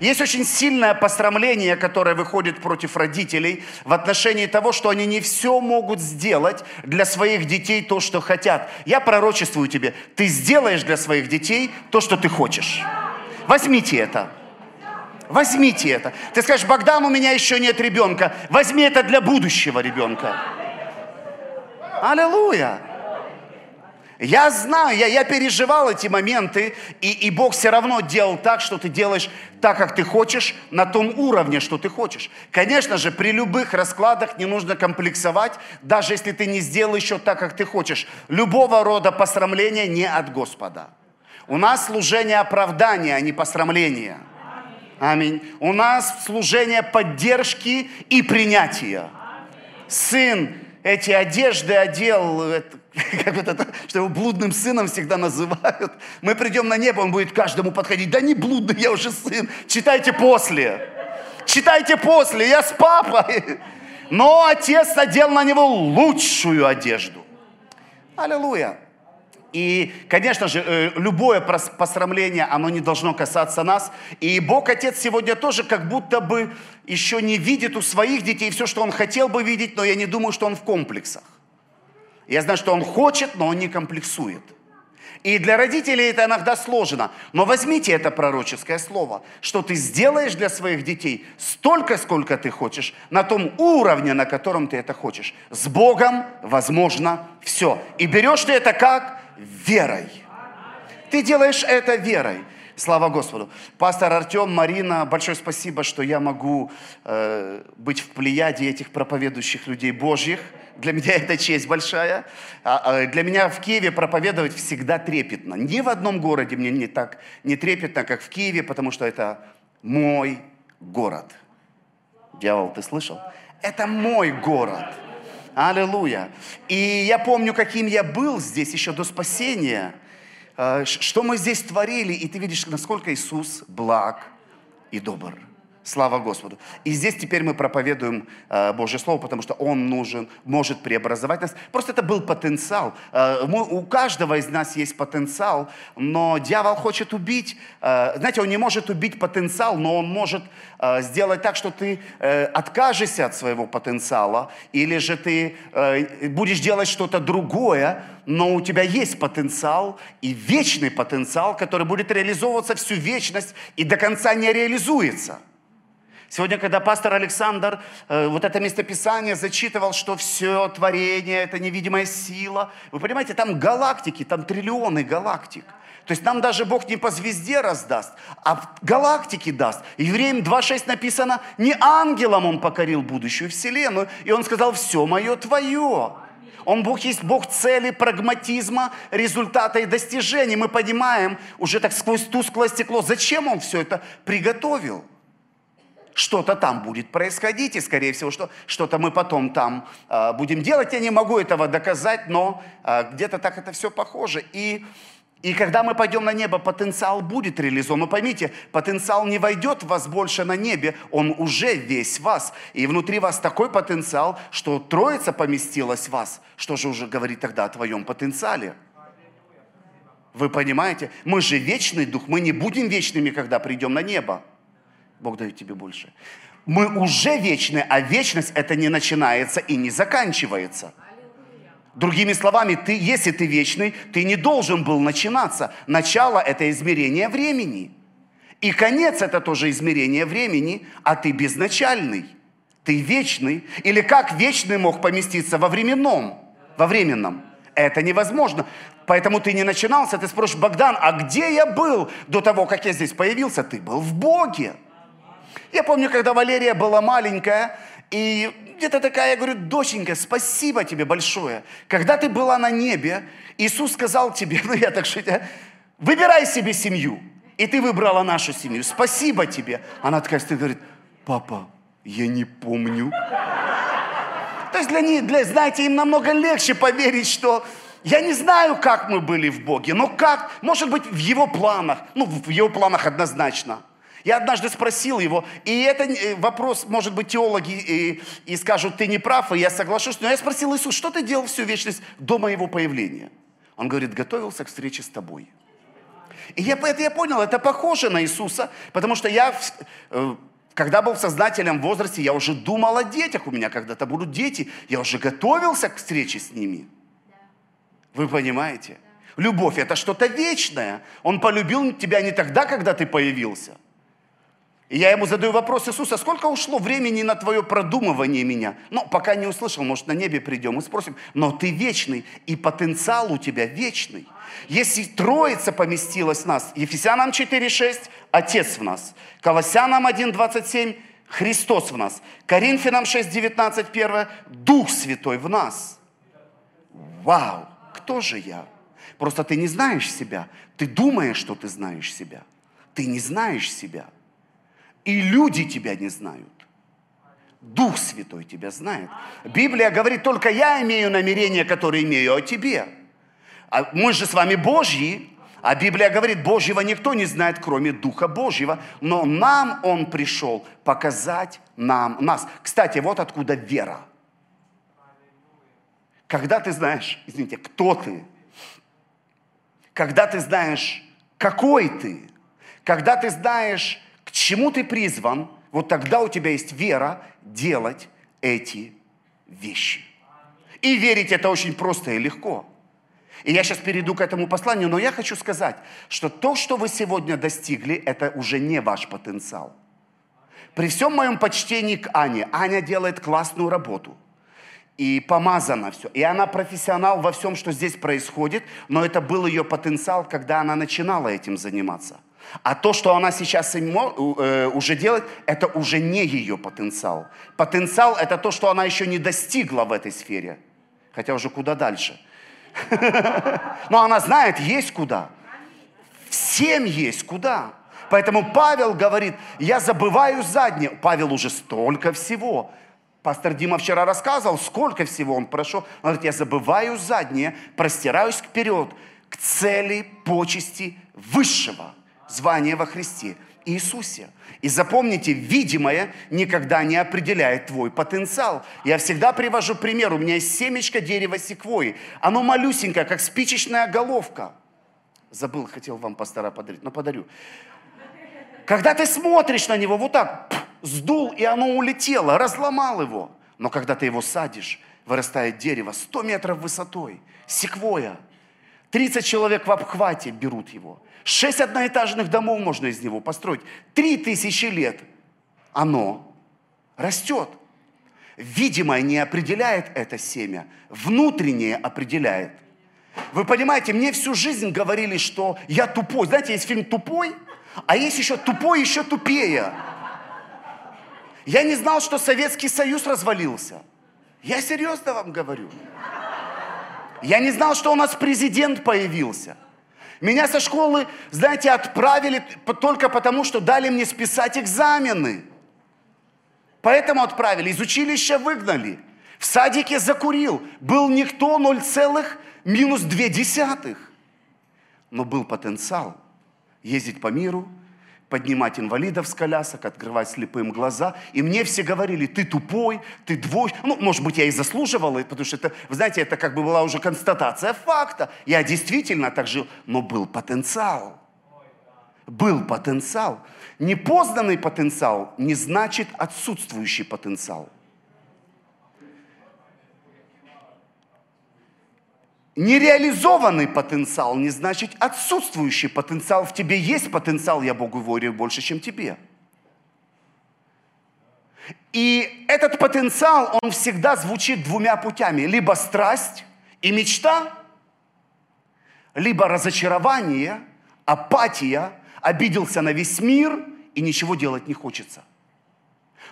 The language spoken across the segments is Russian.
Есть очень сильное посрамление, которое выходит против родителей в отношении того, что они не все могут сделать для своих детей то, что хотят. Я пророчествую тебе, ты сделаешь для своих детей то, что ты хочешь. Возьмите это. Возьмите это. Ты скажешь, Богдан, у меня еще нет ребенка. Возьми это для будущего ребенка. Аллилуйя. Я знаю, я, я переживал эти моменты, и, и Бог все равно делал так, что ты делаешь так, как ты хочешь, на том уровне, что ты хочешь. Конечно же, при любых раскладах не нужно комплексовать, даже если ты не сделал еще так, как ты хочешь. Любого рода посрамления не от Господа. У нас служение оправдания, а не посрамления. Аминь. У нас служение поддержки и принятия. Сын эти одежды одел, как это, что его блудным сыном всегда называют. Мы придем на небо, он будет каждому подходить. Да не блудный, я уже сын. Читайте после. Читайте после, я с папой. Но отец надел на него лучшую одежду. Аллилуйя. И, конечно же, э, любое посрамление, оно не должно касаться нас. И Бог Отец сегодня тоже как будто бы еще не видит у своих детей все, что Он хотел бы видеть, но я не думаю, что Он в комплексах. Я знаю, что Он хочет, но Он не комплексует. И для родителей это иногда сложно. Но возьмите это пророческое слово, что ты сделаешь для своих детей столько, сколько ты хочешь, на том уровне, на котором ты это хочешь. С Богом возможно все. И берешь ты это как? верой. Ты делаешь это верой. Слава Господу. Пастор Артем, Марина, большое спасибо, что я могу э, быть в плеяде этих проповедующих людей Божьих. Для меня это честь большая. А, а, для меня в Киеве проповедовать всегда трепетно. Ни в одном городе мне не так не трепетно, как в Киеве, потому что это мой город. Дьявол, ты слышал? Это мой город. Аллилуйя. И я помню, каким я был здесь еще до спасения, что мы здесь творили, и ты видишь, насколько Иисус благ и добр. Слава Господу. И здесь теперь мы проповедуем э, Божье Слово, потому что Он нужен, может преобразовать нас. Просто это был потенциал. Э, мы, у каждого из нас есть потенциал, но дьявол хочет убить. Э, знаете, он не может убить потенциал, но он может э, сделать так, что ты э, откажешься от своего потенциала, или же ты э, будешь делать что-то другое, но у тебя есть потенциал и вечный потенциал, который будет реализовываться всю вечность и до конца не реализуется. Сегодня, когда пастор Александр э, вот это местописание зачитывал, что все творение – это невидимая сила, вы понимаете, там галактики, там триллионы галактик. То есть нам даже Бог не по звезде раздаст, а галактики даст. Евреям 2.6 написано, не ангелам Он покорил будущую вселенную, и Он сказал, все мое твое. Он Бог есть Бог цели, прагматизма, результата и достижений. Мы понимаем уже так сквозь тусклое стекло, зачем Он все это приготовил что-то там будет происходить, и, скорее всего, что, что-то мы потом там э, будем делать. Я не могу этого доказать, но э, где-то так это все похоже. И, и когда мы пойдем на небо, потенциал будет реализован. Но поймите, потенциал не войдет в вас больше на небе, он уже весь в вас. И внутри вас такой потенциал, что Троица поместилась в вас. Что же уже говорит тогда о твоем потенциале? Вы понимаете? Мы же вечный дух, мы не будем вечными, когда придем на небо. Бог дает тебе больше. Мы уже вечны, а вечность это не начинается и не заканчивается. Другими словами, ты, если ты вечный, ты не должен был начинаться. Начало – это измерение времени. И конец – это тоже измерение времени, а ты безначальный. Ты вечный. Или как вечный мог поместиться во временном? Во временном. Это невозможно. Поэтому ты не начинался, ты спросишь, Богдан, а где я был до того, как я здесь появился? Ты был в Боге. Я помню, когда Валерия была маленькая, и где-то такая, я говорю, доченька, спасибо тебе большое. Когда ты была на небе, Иисус сказал тебе, ну я так шутя, выбирай себе семью. И ты выбрала нашу семью. Спасибо тебе. Она такая стоит, говорит, папа, я не помню. То есть для них, для, знаете, им намного легче поверить, что я не знаю, как мы были в Боге, но как, может быть, в Его планах. Ну, в Его планах однозначно. Я однажды спросил его, и это э, вопрос, может быть, теологи и, и скажут, ты не прав, и я соглашусь, но я спросил Иисус, что ты делал всю вечность до моего появления? Он говорит, готовился к встрече с тобой. И я, это я понял, это похоже на Иисуса, потому что я, э, когда был в сознательном возрасте, я уже думал о детях, у меня когда-то будут дети, я уже готовился к встрече с ними. Вы понимаете? Любовь – это что-то вечное. Он полюбил тебя не тогда, когда ты появился – и я ему задаю вопрос, Иисуса, сколько ушло времени на твое продумывание меня? Ну, пока не услышал, может, на небе придем и спросим. Но ты вечный, и потенциал у тебя вечный. Если Троица поместилась в нас, Ефесянам 4.6, Отец в нас, Колоссянам 1.27, Христос в нас, Коринфянам 6.19, 1, Дух Святой в нас. Вау, кто же я? Просто ты не знаешь себя. Ты думаешь, что ты знаешь себя. Ты не знаешь себя. И люди тебя не знают. Дух Святой тебя знает. Библия говорит, только я имею намерения, которые имею о тебе. А мы же с вами Божьи, а Библия говорит, Божьего никто не знает, кроме Духа Божьего. Но нам Он пришел показать нам, нас. Кстати, вот откуда вера. Когда ты знаешь, извините, кто ты, когда ты знаешь, какой ты, когда ты знаешь, к чему ты призван, вот тогда у тебя есть вера делать эти вещи. И верить это очень просто и легко. И я сейчас перейду к этому посланию, но я хочу сказать, что то, что вы сегодня достигли, это уже не ваш потенциал. При всем моем почтении к Ане, Аня делает классную работу. И помазано все. И она профессионал во всем, что здесь происходит, но это был ее потенциал, когда она начинала этим заниматься – а то, что она сейчас э, уже делает, это уже не ее потенциал. Потенциал – это то, что она еще не достигла в этой сфере. Хотя уже куда дальше. Но она знает, есть куда. Всем есть куда. Поэтому Павел говорит, я забываю заднее. Павел уже столько всего. Пастор Дима вчера рассказывал, сколько всего он прошел. Он говорит, я забываю заднее, простираюсь вперед, к цели почести высшего – звание во Христе Иисусе. И запомните, видимое никогда не определяет твой потенциал. Я всегда привожу пример. У меня есть семечко дерева секвои. Оно малюсенькое, как спичечная головка. Забыл, хотел вам пастора подарить, но подарю. Когда ты смотришь на него вот так, сдул, и оно улетело, разломал его. Но когда ты его садишь, вырастает дерево 100 метров высотой, секвоя. 30 человек в обхвате берут его. Шесть одноэтажных домов можно из него построить. Три тысячи лет оно растет. Видимое не определяет это семя, внутреннее определяет. Вы понимаете, мне всю жизнь говорили, что я тупой. Знаете, есть фильм «Тупой», а есть еще «Тупой, еще тупее». Я не знал, что Советский Союз развалился. Я серьезно вам говорю. Я не знал, что у нас президент появился – меня со школы, знаете, отправили только потому, что дали мне списать экзамены. Поэтому отправили. Из училища выгнали. В садике закурил. Был никто 0, минус 2 десятых. Но был потенциал ездить по миру, поднимать инвалидов с колясок, открывать слепым глаза. И мне все говорили, ты тупой, ты двой. Ну, может быть, я и заслуживал, потому что это, вы знаете, это как бы была уже констатация факта. Я действительно так жил, но был потенциал. Был потенциал. Непознанный потенциал не значит отсутствующий потенциал. Нереализованный потенциал не значит отсутствующий потенциал. В тебе есть потенциал, я Богу верю больше, чем тебе. И этот потенциал, он всегда звучит двумя путями. Либо страсть и мечта, либо разочарование, апатия, обиделся на весь мир и ничего делать не хочется.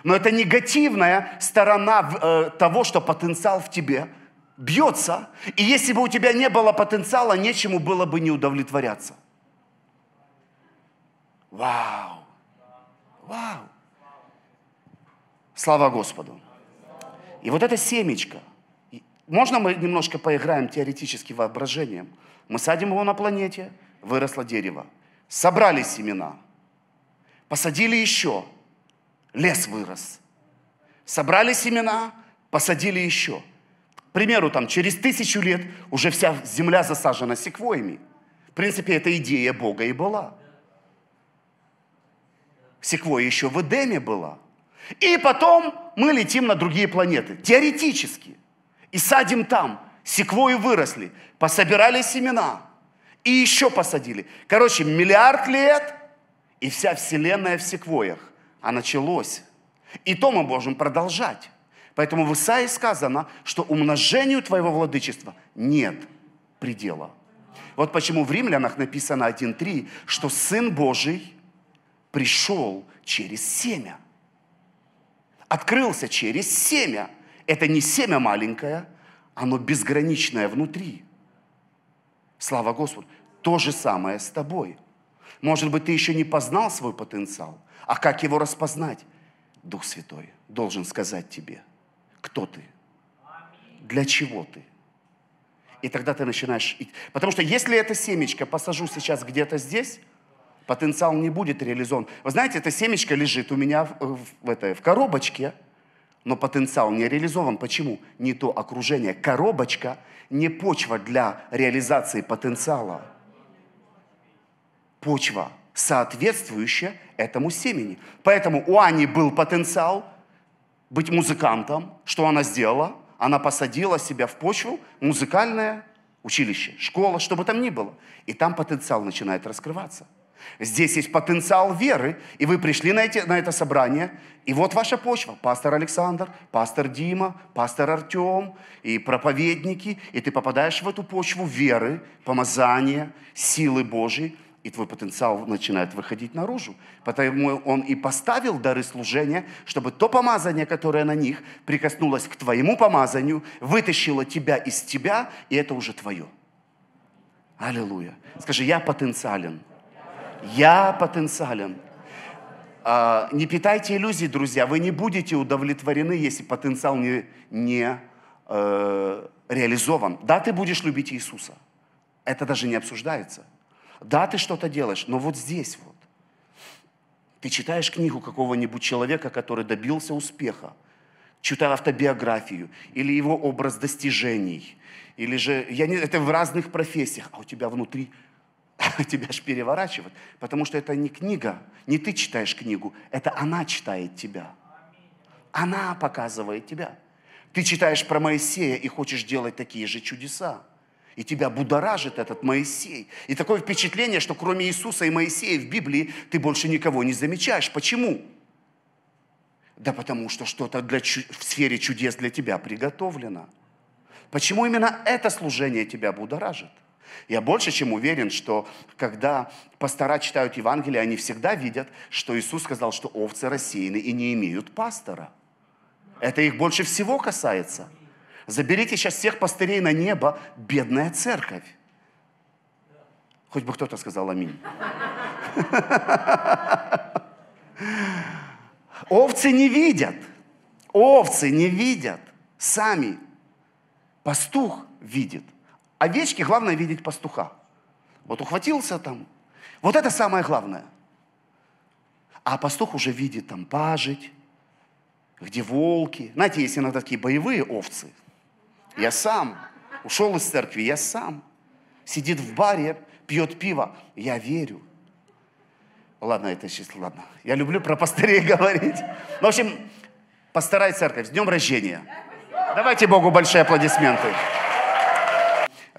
Но это негативная сторона э, того, что потенциал в тебе – бьется, и если бы у тебя не было потенциала, нечему было бы не удовлетворяться. Вау! Вау! Слава Господу! И вот это семечко, можно мы немножко поиграем теоретически воображением? Мы садим его на планете, выросло дерево. Собрали семена, посадили еще, лес вырос. Собрали семена, посадили еще – примеру, там, через тысячу лет уже вся земля засажена секвоями. принципе, эта идея Бога и была. Секвоя еще в Эдеме была. И потом мы летим на другие планеты, теоретически. И садим там. Секвои выросли, пособирали семена. И еще посадили. Короче, миллиард лет, и вся вселенная в секвоях. А началось. И то мы можем продолжать. Поэтому в Исаии сказано, что умножению твоего владычества нет предела. Вот почему в Римлянах написано 1.3, что Сын Божий пришел через семя. Открылся через семя. Это не семя маленькое, оно безграничное внутри. Слава Господу. То же самое с тобой. Может быть, ты еще не познал свой потенциал. А как его распознать? Дух Святой должен сказать тебе, кто ты, для чего ты. И тогда ты начинаешь... Потому что если это семечко посажу сейчас где-то здесь, потенциал не будет реализован. Вы знаете, это семечко лежит у меня в, в, этой, в коробочке, но потенциал не реализован. Почему? Не то окружение. Коробочка не почва для реализации потенциала. Почва соответствующая этому семени. Поэтому у Ани был потенциал быть музыкантом. Что она сделала? Она посадила себя в почву, музыкальное училище, школа, что бы там ни было. И там потенциал начинает раскрываться – Здесь есть потенциал веры, и вы пришли на, эти, на это собрание, и вот ваша почва. Пастор Александр, пастор Дима, пастор Артем и проповедники, и ты попадаешь в эту почву веры, помазания, силы Божьей, и твой потенциал начинает выходить наружу. Потому он и поставил дары служения, чтобы то помазание, которое на них прикоснулось к твоему помазанию, вытащило тебя из тебя, и это уже твое. Аллилуйя. Скажи, я потенциален. Я потенциален. А, не питайте иллюзий, друзья. Вы не будете удовлетворены, если потенциал не, не э, реализован. Да, ты будешь любить Иисуса. Это даже не обсуждается. Да, ты что-то делаешь, но вот здесь вот. Ты читаешь книгу какого-нибудь человека, который добился успеха, читая автобиографию или его образ достижений, или же, я не, это в разных профессиях, а у тебя внутри тебя аж переворачивает, потому что это не книга, не ты читаешь книгу, это она читает тебя. Она показывает тебя. Ты читаешь про Моисея и хочешь делать такие же чудеса. И тебя будоражит этот Моисей. И такое впечатление, что кроме Иисуса и Моисея в Библии ты больше никого не замечаешь. Почему? Да потому что что-то для, в сфере чудес для тебя приготовлено. Почему именно это служение тебя будоражит? Я больше чем уверен, что когда пастора читают Евангелие, они всегда видят, что Иисус сказал, что овцы рассеяны и не имеют пастора. Это их больше всего касается. Заберите сейчас всех пастырей на небо, бедная церковь. Хоть бы кто-то сказал аминь. Овцы не видят. Овцы не видят сами. Пастух видит. Овечке главное видеть пастуха. Вот ухватился там. Вот это самое главное. А пастух уже видит там пажить, где волки. Знаете, есть иногда такие боевые овцы. Я сам ушел из церкви, я сам. Сидит в баре, пьет пиво. Я верю. Ладно, это сейчас, ладно. Я люблю про пастырей говорить. Ну, в общем, постарай церковь. С днем рождения. Давайте Богу большие аплодисменты.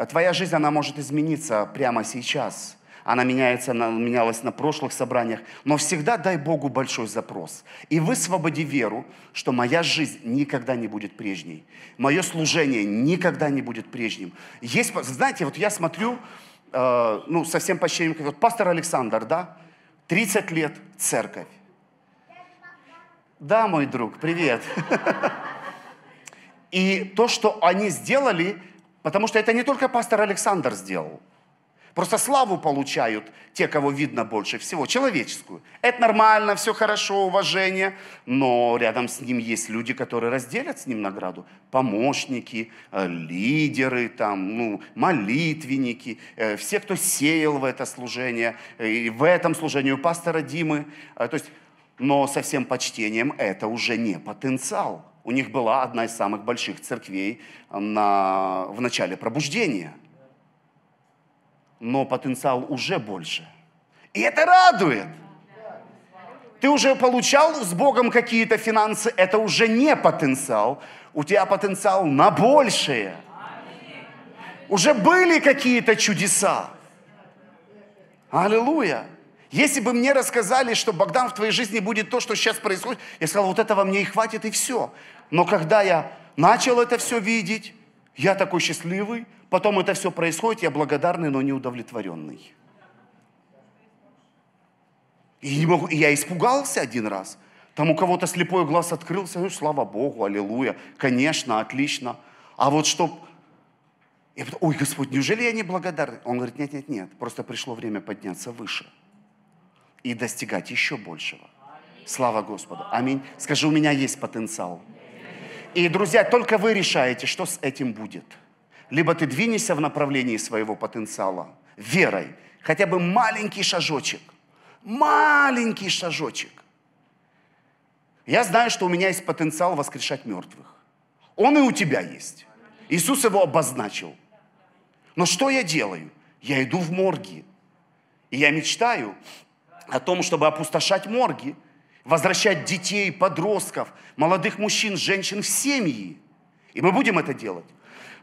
Твоя жизнь, она может измениться прямо сейчас. Она меняется, она менялась на прошлых собраниях. Но всегда дай Богу большой запрос. И высвободи веру, что моя жизнь никогда не будет прежней. Мое служение никогда не будет прежним. Есть, знаете, вот я смотрю, э, ну, совсем почти, вот пастор Александр, да, 30 лет церковь. Да, мой друг, привет. И то, что они сделали, Потому что это не только пастор Александр сделал. Просто славу получают те, кого видно больше всего, человеческую. Это нормально, все хорошо, уважение, но рядом с ним есть люди, которые разделят с ним награду. Помощники, э, лидеры, там, ну, молитвенники, э, все, кто сеял в это служение, э, и в этом служении у пастора Димы. То есть, но со всем почтением это уже не потенциал. У них была одна из самых больших церквей на, в начале пробуждения. Но потенциал уже больше. И это радует. Ты уже получал с Богом какие-то финансы, это уже не потенциал. У тебя потенциал на большее. Уже были какие-то чудеса. Аллилуйя. Если бы мне рассказали, что Богдан в твоей жизни будет то, что сейчас происходит, я сказал, вот этого мне и хватит, и все. Но когда я начал это все видеть, я такой счастливый, потом это все происходит, я благодарный, но не удовлетворенный. И, не могу, и я испугался один раз. Там у кого-то слепой глаз открылся, ну, слава Богу, аллилуйя, конечно, отлично. А вот что... Я потом, ой, Господь, неужели я не благодарный? Он говорит, нет, нет, нет, просто пришло время подняться выше и достигать еще большего. Слава Господу. Аминь. Скажи, у меня есть потенциал. И, друзья, только вы решаете, что с этим будет. Либо ты двинешься в направлении своего потенциала верой, хотя бы маленький шажочек, маленький шажочек. Я знаю, что у меня есть потенциал воскрешать мертвых. Он и у тебя есть. Иисус его обозначил. Но что я делаю? Я иду в морги. И я мечтаю о том, чтобы опустошать морги, возвращать детей, подростков, молодых мужчин, женщин в семьи. И мы будем это делать.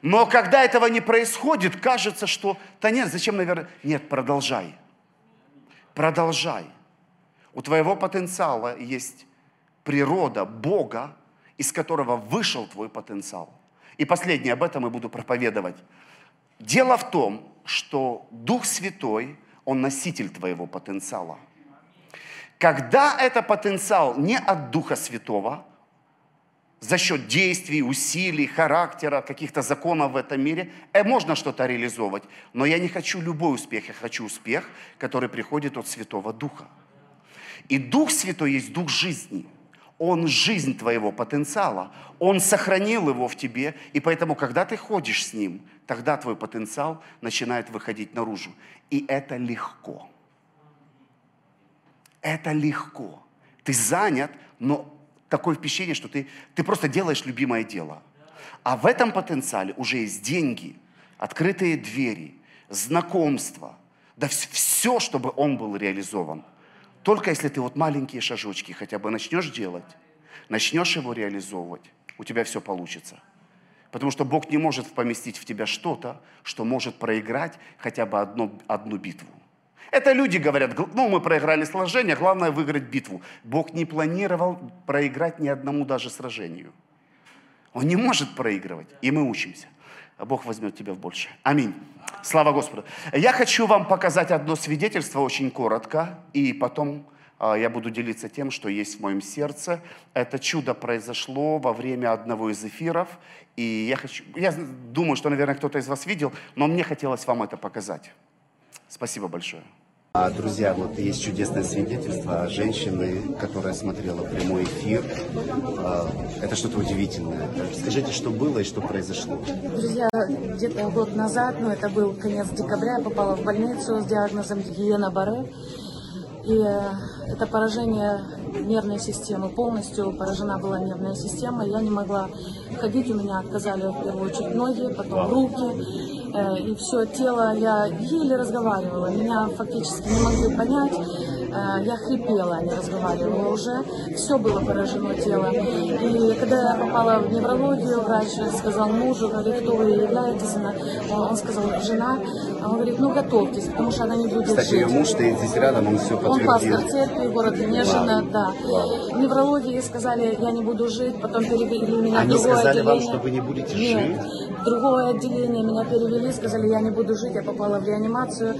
Но когда этого не происходит, кажется, что, да нет, зачем, наверное, нет, продолжай. Продолжай. У твоего потенциала есть природа Бога, из которого вышел твой потенциал. И последнее, об этом я буду проповедовать. Дело в том, что Дух Святой, Он носитель твоего потенциала. Когда это потенциал не от Духа Святого, за счет действий, усилий, характера, каких-то законов в этом мире, э, можно что-то реализовывать. Но я не хочу любой успех, я хочу успех, который приходит от Святого Духа. И Дух Святой есть Дух жизни. Он жизнь твоего потенциала. Он сохранил его в тебе. И поэтому, когда ты ходишь с ним, тогда твой потенциал начинает выходить наружу. И это легко. Это легко. Ты занят, но такое впечатление, что ты, ты просто делаешь любимое дело. А в этом потенциале уже есть деньги, открытые двери, знакомства, да все, чтобы он был реализован. Только если ты вот маленькие шажочки хотя бы начнешь делать, начнешь его реализовывать, у тебя все получится. Потому что Бог не может поместить в тебя что-то, что может проиграть хотя бы одну, одну битву. Это люди говорят, ну мы проиграли сражение, главное выиграть битву. Бог не планировал проиграть ни одному даже сражению. Он не может проигрывать, и мы учимся. А Бог возьмет тебя в больше. Аминь. Слава Господу. Я хочу вам показать одно свидетельство очень коротко, и потом а, я буду делиться тем, что есть в моем сердце. Это чудо произошло во время одного из эфиров, и я, хочу, я думаю, что, наверное, кто-то из вас видел, но мне хотелось вам это показать. Спасибо большое. А, друзья, вот есть чудесное свидетельство женщины, которая смотрела прямой эфир. А, это что-то удивительное. Скажите, что было и что произошло? Друзья, где-то год назад, ну это был конец декабря, я попала в больницу с диагнозом гигиена Баре. И э, это поражение нервной системы. Полностью поражена была нервная система. Я не могла ходить, у меня отказали в первую очередь ноги, потом руки. Э, и все тело, я еле разговаривала, меня фактически не могли понять, я хрипела, не разговаривала уже, все было поражено тело. И когда я попала в неврологию, врач сказал мужу, говорит, кто вы являетесь, она, он сказал, жена, он говорит, ну готовьтесь, потому что она не будет Кстати, жить. ее муж стоит здесь рядом, он все подтвердил. Он пастор церкви, город Венежина, да. В неврологии сказали, я не буду жить, потом перевели меня Они в другое сказали отделение. вам, что вы не будете Нет. жить? Другое отделение меня перевели, сказали, я не буду жить, я попала в реанимацию.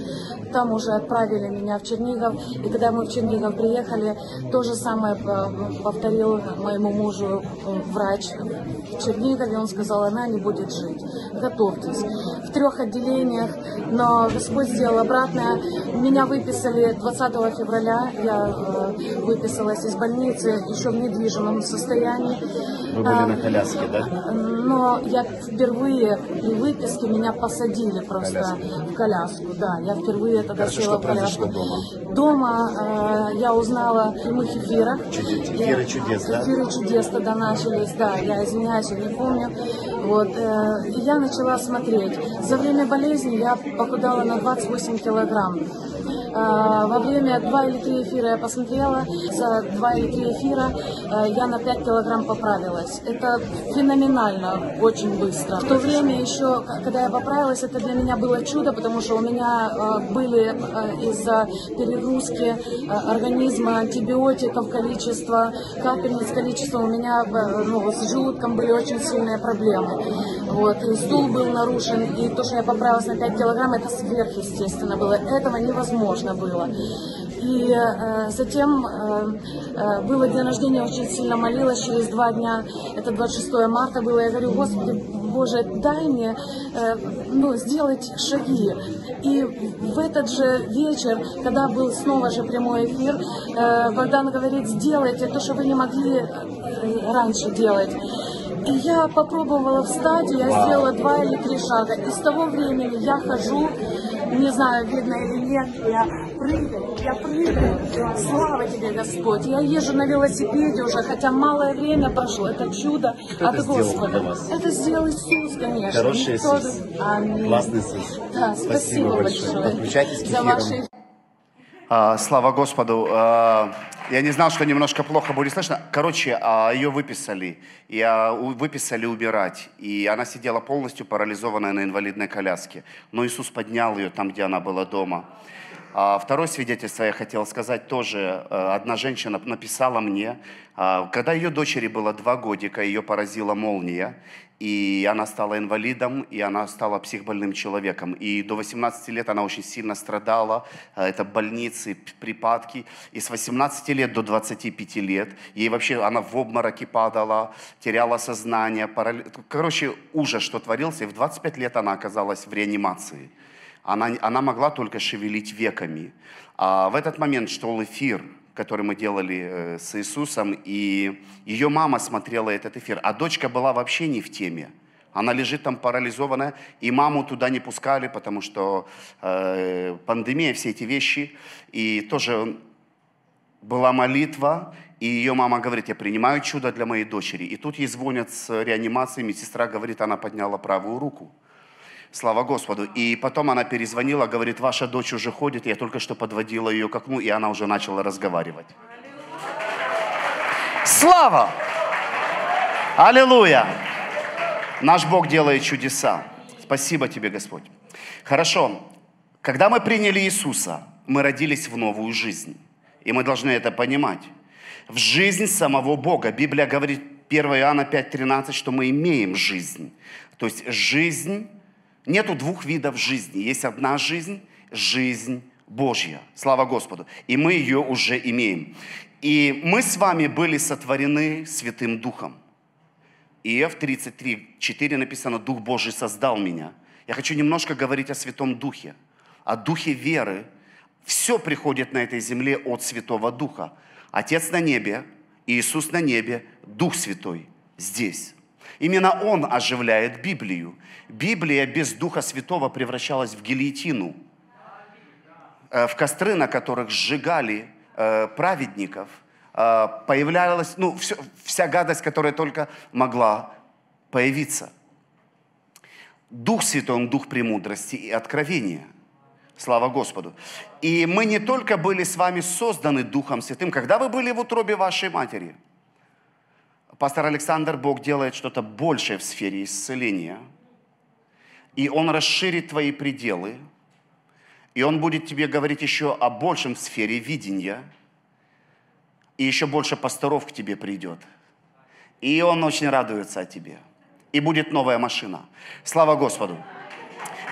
Там уже отправили меня в Чернигов. И когда мы в Чернигов приехали, то же самое э, повторил моему мужу э, врач в Чернигове. Он сказал, она не будет жить. Готовьтесь. В трех отделениях, но Господь сделал обратное. Меня выписали 20 февраля. Я э, выписалась из больницы еще в недвижимом состоянии. Вы были на коляске, да? Но я впервые при выписке меня посадили просто Коляску. в коляску. Да, я впервые тогда Хорошо, села что в коляску. дома? Дома э, я узнала в прямых эфирах. Чудес- эфиры чудес, да? Эфиры чудес тогда начались, да. Я извиняюсь, я не помню. Вот, э, и я начала смотреть. За время болезни я похудала на 28 килограмм. А, во время два или три эфира я посмотрела, за два или три эфира э, я на 5 килограмм поправилась. Это феноменально, очень быстро. В то время еще, когда я поправилась, это для меня было чудо, потому что у меня э, были из-за перегрузки организма антибиотиков количество, капельниц количество, у меня ну, с желудком были очень сильные проблемы. Вот, и стул был нарушен, и то, что я поправилась на 5 килограмм, это сверхъестественно было. Этого невозможно было. И э, затем э, э, было день рождения, очень сильно молилась через два дня, это 26 марта было, я говорю, Господи, Боже, дай мне э, ну, сделать шаги. И в этот же вечер, когда был снова же прямой эфир, э, Богдан говорит, сделайте то, что вы не могли э, раньше делать. И я попробовала встать, я сделала два или три шага. И с того времени я хожу, не знаю, видно или нет, я прыгаю, я прыгаю. Слава тебе, Господь. Я езжу на велосипеде уже, хотя малое время прошло. Это чудо Кто от это Господа. вас? Это сделал Иисус, конечно. Хороший Иисус. Аминь. Классный Иисус. Да, спасибо, большое. Подключайтесь к за эфирам. ваши А, слава Господу. А, я не знал, что немножко плохо будет слышно. Короче, а, ее выписали. И а, выписали убирать. И она сидела полностью парализованная на инвалидной коляске. Но Иисус поднял ее там, где она была дома. А второе свидетельство я хотел сказать тоже. Одна женщина написала мне, а, когда ее дочери было два годика, ее поразила молния, и она стала инвалидом, и она стала психбольным человеком. И до 18 лет она очень сильно страдала, э, это больницы, припадки. И с 18 лет до 25 лет ей вообще, она в обмороке падала, теряла сознание. парали- Короче, ужас, что творился. И в 25 лет она оказалась в реанимации она, она могла только шевелить веками. А в этот момент шел эфир, который мы делали э, с Иисусом, и ее мама смотрела этот эфир, а дочка была вообще не в теме. Она лежит там парализованная, и маму туда не пускали, потому что э, пандемия, все эти вещи. И тоже была молитва, и ее мама говорит, я принимаю чудо для моей дочери. И тут ей звонят с реанимации, медсестра говорит, она подняла правую руку. Слава Господу. И потом она перезвонила, говорит, ваша дочь уже ходит, я только что подводила ее к окну, и она уже начала разговаривать. Слава! Аллилуйя! Наш Бог делает чудеса. Спасибо тебе, Господь. Хорошо. Когда мы приняли Иисуса, мы родились в новую жизнь. И мы должны это понимать. В жизнь самого Бога. Библия говорит 1 Иоанна 5.13, что мы имеем жизнь. То есть жизнь, нету двух видов жизни. Есть одна жизнь, жизнь Божья. Слава Господу. И мы ее уже имеем. И мы с вами были сотворены Святым Духом. Иов 33, 4 написано, Дух Божий создал меня. Я хочу немножко говорить о Святом Духе, о Духе веры. Все приходит на этой земле от Святого Духа. Отец на небе, Иисус на небе, Дух Святой здесь. Именно Он оживляет Библию. Библия без Духа Святого превращалась в гильотину, э, в костры, на которых сжигали э, праведников, э, появлялась, ну, вся гадость, которая только могла появиться. Дух Святой, Он Дух премудрости и откровения. Слава Господу. И мы не только были с вами созданы Духом Святым, когда вы были в утробе вашей матери. Пастор Александр, Бог делает что-то большее в сфере исцеления. И Он расширит твои пределы. И Он будет тебе говорить еще о большем в сфере видения. И еще больше пасторов к тебе придет. И Он очень радуется о тебе. И будет новая машина. Слава Господу.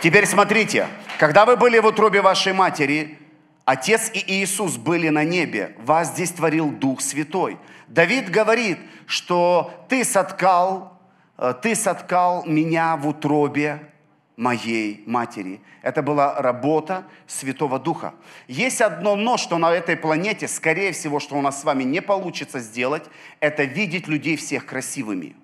Теперь смотрите, когда вы были в утробе вашей матери, Отец и Иисус были на небе, вас здесь творил Дух Святой. Давид говорит, что ты соткал, э, ты соткал меня в утробе моей матери. Это была работа Святого Духа. Есть одно но, что на этой планете, скорее всего, что у нас с вами не получится сделать, это видеть людей всех красивыми.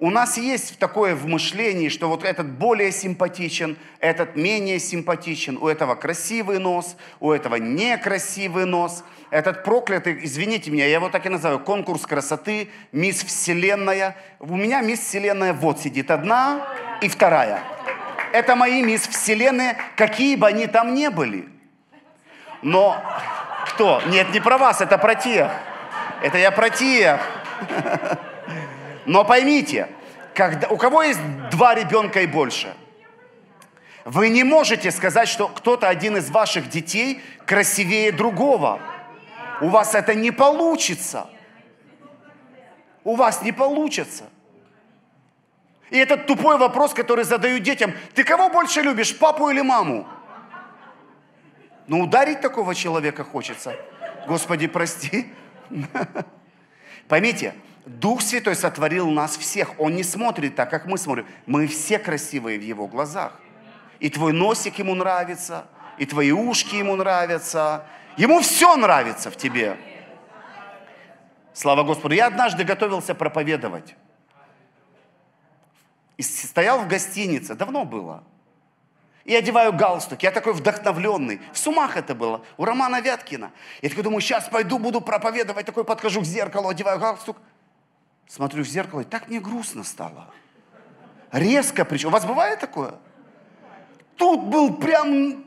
У нас есть такое в мышлении, что вот этот более симпатичен, этот менее симпатичен, у этого красивый нос, у этого некрасивый нос. Этот проклятый, извините меня, я его так и называю, конкурс красоты, мисс Вселенная. У меня мисс Вселенная вот сидит одна и вторая. это мои мисс Вселенные, какие бы они там ни были. Но кто? Нет, не про вас, это про тех. Это я про тех. Но поймите, когда, у кого есть два ребенка и больше, вы не можете сказать, что кто-то один из ваших детей красивее другого. У вас это не получится. У вас не получится. И этот тупой вопрос, который задают детям, ты кого больше любишь, папу или маму? Ну, ударить такого человека хочется. Господи, прости. Поймите, Дух Святой сотворил нас всех. Он не смотрит так, как мы смотрим. Мы все красивые в Его глазах. И твой носик ему нравится, и твои ушки ему нравятся. Ему все нравится в тебе. Слава Господу. Я однажды готовился проповедовать. И стоял в гостинице, давно было. И одеваю галстук, я такой вдохновленный. В Сумах это было, у Романа Вяткина. Я такой думаю, сейчас пойду, буду проповедовать. Такой подхожу к зеркалу, одеваю галстук. Смотрю в зеркало, и так мне грустно стало. Резко причем. У вас бывает такое? Тут был прям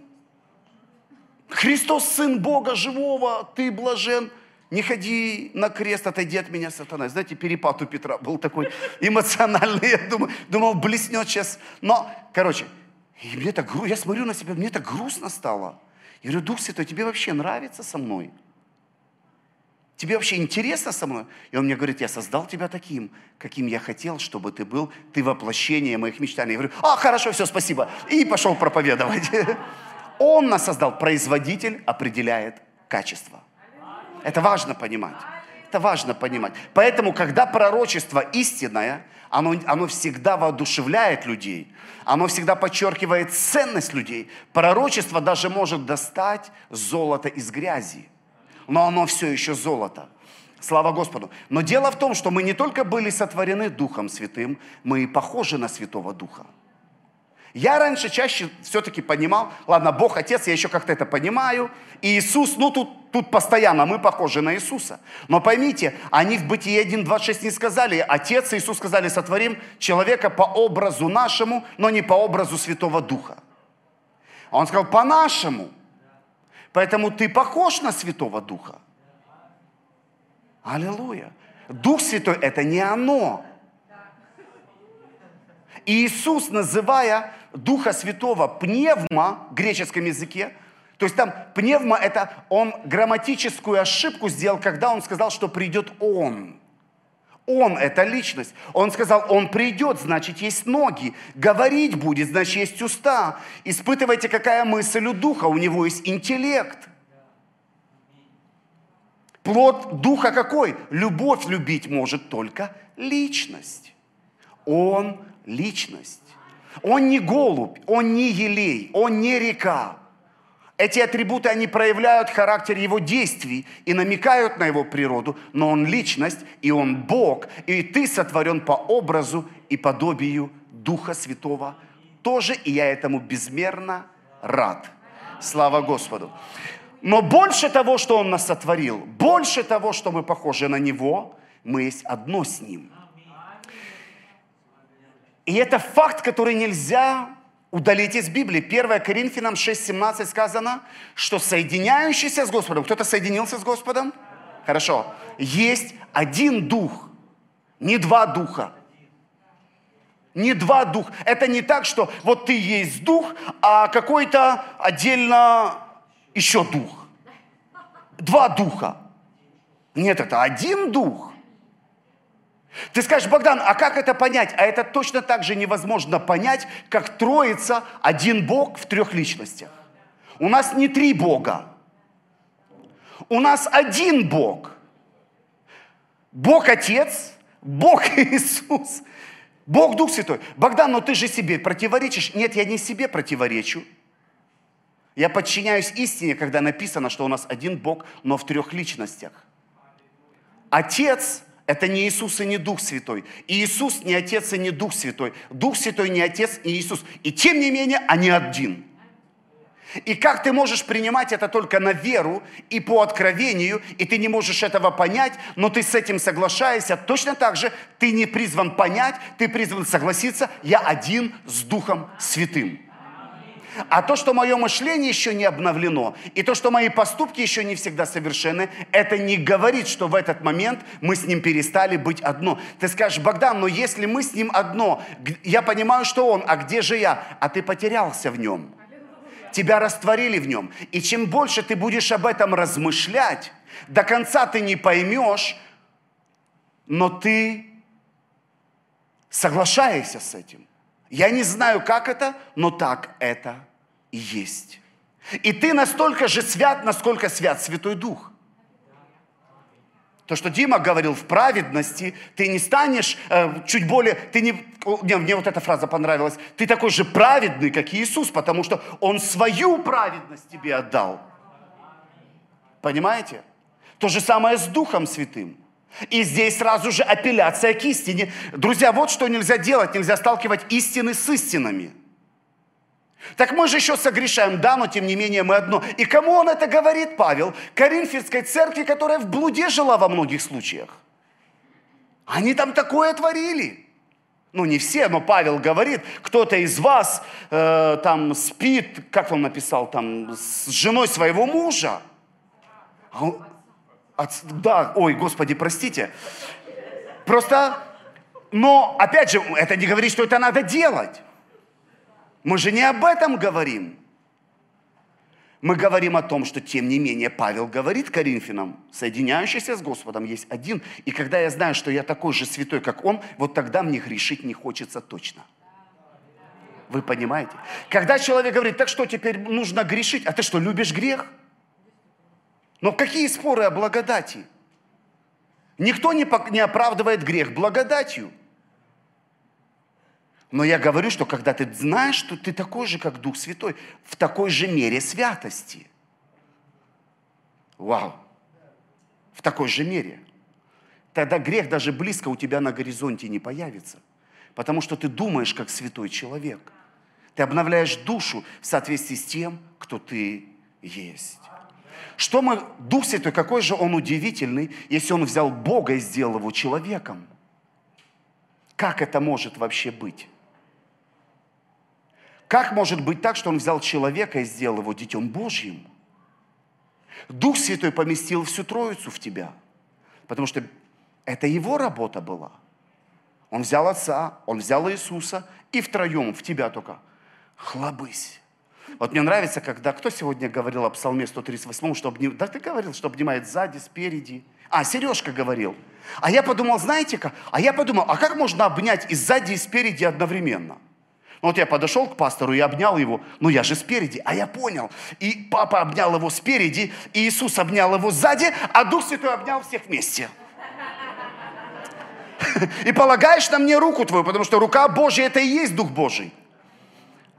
Христос, Сын Бога живого, ты блажен. Не ходи на крест, отойди от меня, сатана. Знаете, перепад у Петра был такой эмоциональный. Я думал, думал блеснет сейчас. Но, короче, и мне так, я смотрю на себя, мне так грустно стало. Я говорю, Дух Святой, тебе вообще нравится со мной? Тебе вообще интересно со мной? И он мне говорит, я создал тебя таким, каким я хотел, чтобы ты был. Ты воплощение моих мечтаний. Я говорю, а, хорошо, все, спасибо. И пошел проповедовать. Он нас создал. Производитель определяет качество. Это важно понимать. Это важно понимать. Поэтому, когда пророчество истинное, оно, оно всегда воодушевляет людей. Оно всегда подчеркивает ценность людей. Пророчество даже может достать золото из грязи но оно все еще золото. Слава Господу. Но дело в том, что мы не только были сотворены Духом Святым, мы и похожи на Святого Духа. Я раньше чаще все-таки понимал, ладно, Бог Отец, я еще как-то это понимаю. И Иисус, ну тут, тут постоянно мы похожи на Иисуса. Но поймите, они в Бытие 1.26 не сказали, Отец и Иисус сказали, сотворим человека по образу нашему, но не по образу Святого Духа. Он сказал, по-нашему – Поэтому ты похож на Святого Духа. Аллилуйя. Дух Святой – это не оно. И Иисус, называя Духа Святого пневма в греческом языке, то есть там пневма – это он грамматическую ошибку сделал, когда он сказал, что придет Он. Он – это личность. Он сказал, Он придет, значит, есть ноги. Говорить будет, значит, есть уста. Испытывайте, какая мысль у Духа. У него есть интеллект. Плод Духа какой? Любовь любить может только личность. Он – личность. Он не голубь, он не елей, он не река. Эти атрибуты, они проявляют характер его действий и намекают на его природу, но он личность, и он Бог, и ты сотворен по образу и подобию Духа Святого тоже, и я этому безмерно рад. Слава Господу. Но больше того, что Он нас сотворил, больше того, что мы похожи на Него, мы есть одно с Ним. И это факт, который нельзя удалить из Библии. 1 Коринфянам 6.17 сказано, что соединяющийся с Господом, кто-то соединился с Господом? Хорошо. Есть один дух, не два духа. Не два духа. Это не так, что вот ты есть дух, а какой-то отдельно еще дух. Два духа. Нет, это один дух. Ты скажешь, Богдан, а как это понять? А это точно так же невозможно понять, как троица, один Бог в трех личностях. У нас не три Бога. У нас один Бог. Бог Отец, Бог Иисус, Бог Дух Святой. Богдан, но ты же себе противоречишь. Нет, я не себе противоречу. Я подчиняюсь истине, когда написано, что у нас один Бог, но в трех личностях. Отец – это не Иисус и не Дух Святой. И Иисус не Отец и не Дух Святой. Дух Святой не Отец и Иисус. И тем не менее, они один. И как ты можешь принимать это только на веру и по откровению, и ты не можешь этого понять, но ты с этим соглашаешься. Точно так же ты не призван понять, ты призван согласиться, я один с Духом Святым. А то, что мое мышление еще не обновлено, и то, что мои поступки еще не всегда совершенны, это не говорит, что в этот момент мы с ним перестали быть одно. Ты скажешь, Богдан, но если мы с ним одно, я понимаю, что он, а где же я? А ты потерялся в нем тебя растворили в нем. И чем больше ты будешь об этом размышлять, до конца ты не поймешь, но ты соглашаешься с этим. Я не знаю, как это, но так это и есть. И ты настолько же свят, насколько свят Святой Дух. То, что Дима говорил, в праведности ты не станешь э, чуть более, ты не, не, мне вот эта фраза понравилась, ты такой же праведный, как Иисус, потому что Он свою праведность тебе отдал. Понимаете? То же самое с Духом Святым. И здесь сразу же апелляция к истине. Друзья, вот что нельзя делать, нельзя сталкивать истины с истинами. Так мы же еще согрешаем, да, но тем не менее мы одно. И кому он это говорит, Павел? Коринфянской церкви, которая в блуде жила во многих случаях. Они там такое творили. Ну, не все, но Павел говорит, кто-то из вас э, там спит, как он написал, там, с женой своего мужа. А он, от, да, ой, Господи, простите. Просто, но, опять же, это не говорит, что это надо делать. Мы же не об этом говорим. Мы говорим о том, что тем не менее Павел говорит Коринфянам, соединяющийся с Господом есть один. И когда я знаю, что я такой же святой, как он, вот тогда мне грешить не хочется точно. Вы понимаете? Когда человек говорит, так что теперь нужно грешить? А ты что, любишь грех? Но какие споры о благодати? Никто не, не оправдывает грех благодатью. Но я говорю, что когда ты знаешь, что ты такой же, как Дух Святой, в такой же мере святости. Вау! В такой же мере. Тогда грех даже близко у тебя на горизонте не появится. Потому что ты думаешь, как святой человек. Ты обновляешь душу в соответствии с тем, кто ты есть. Что мы, Дух Святой, какой же он удивительный, если он взял Бога и сделал его человеком. Как это может вообще быть? Как может быть так, что он взял человека и сделал его детем Божьим? Дух Святой поместил всю Троицу в тебя, потому что это его работа была. Он взял Отца, он взял Иисуса, и втроем в тебя только хлобысь. Вот мне нравится, когда кто сегодня говорил о Псалме 138, что обним... да ты говорил, что обнимает сзади, спереди. А, Сережка говорил. А я подумал, знаете как? А я подумал, а как можно обнять и сзади, и спереди одновременно? Ну, вот я подошел к пастору и обнял его. Ну, я же спереди. А я понял. И папа обнял его спереди, и Иисус обнял его сзади, а Дух Святой обнял всех вместе. И полагаешь на мне руку твою, потому что рука Божья – это и есть Дух Божий.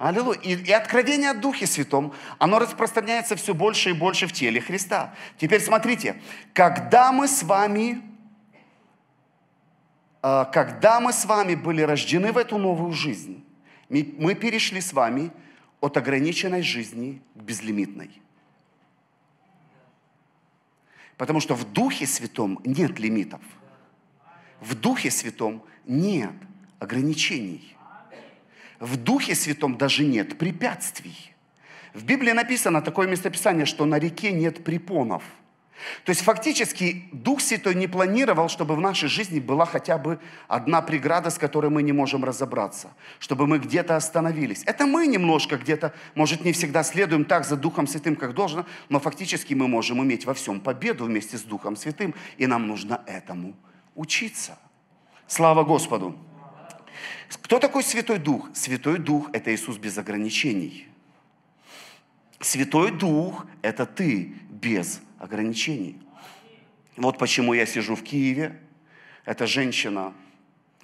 Аллилуйя. И, и откровение о Духе Святом, оно распространяется все больше и больше в теле Христа. Теперь смотрите, когда мы с вами, а, когда мы с вами были рождены в эту новую жизнь, мы перешли с вами от ограниченной жизни к безлимитной. Потому что в Духе Святом нет лимитов. В Духе Святом нет ограничений. В Духе Святом даже нет препятствий. В Библии написано такое местописание, что на реке нет препонов – то есть фактически Дух Святой не планировал, чтобы в нашей жизни была хотя бы одна преграда, с которой мы не можем разобраться, чтобы мы где-то остановились. Это мы немножко где-то, может, не всегда следуем так за Духом Святым, как должно, но фактически мы можем иметь во всем победу вместе с Духом Святым, и нам нужно этому учиться. Слава Господу! Кто такой Святой Дух? Святой Дух – это Иисус без ограничений. Святой Дух – это ты без ограничений. Вот почему я сижу в Киеве. Это женщина,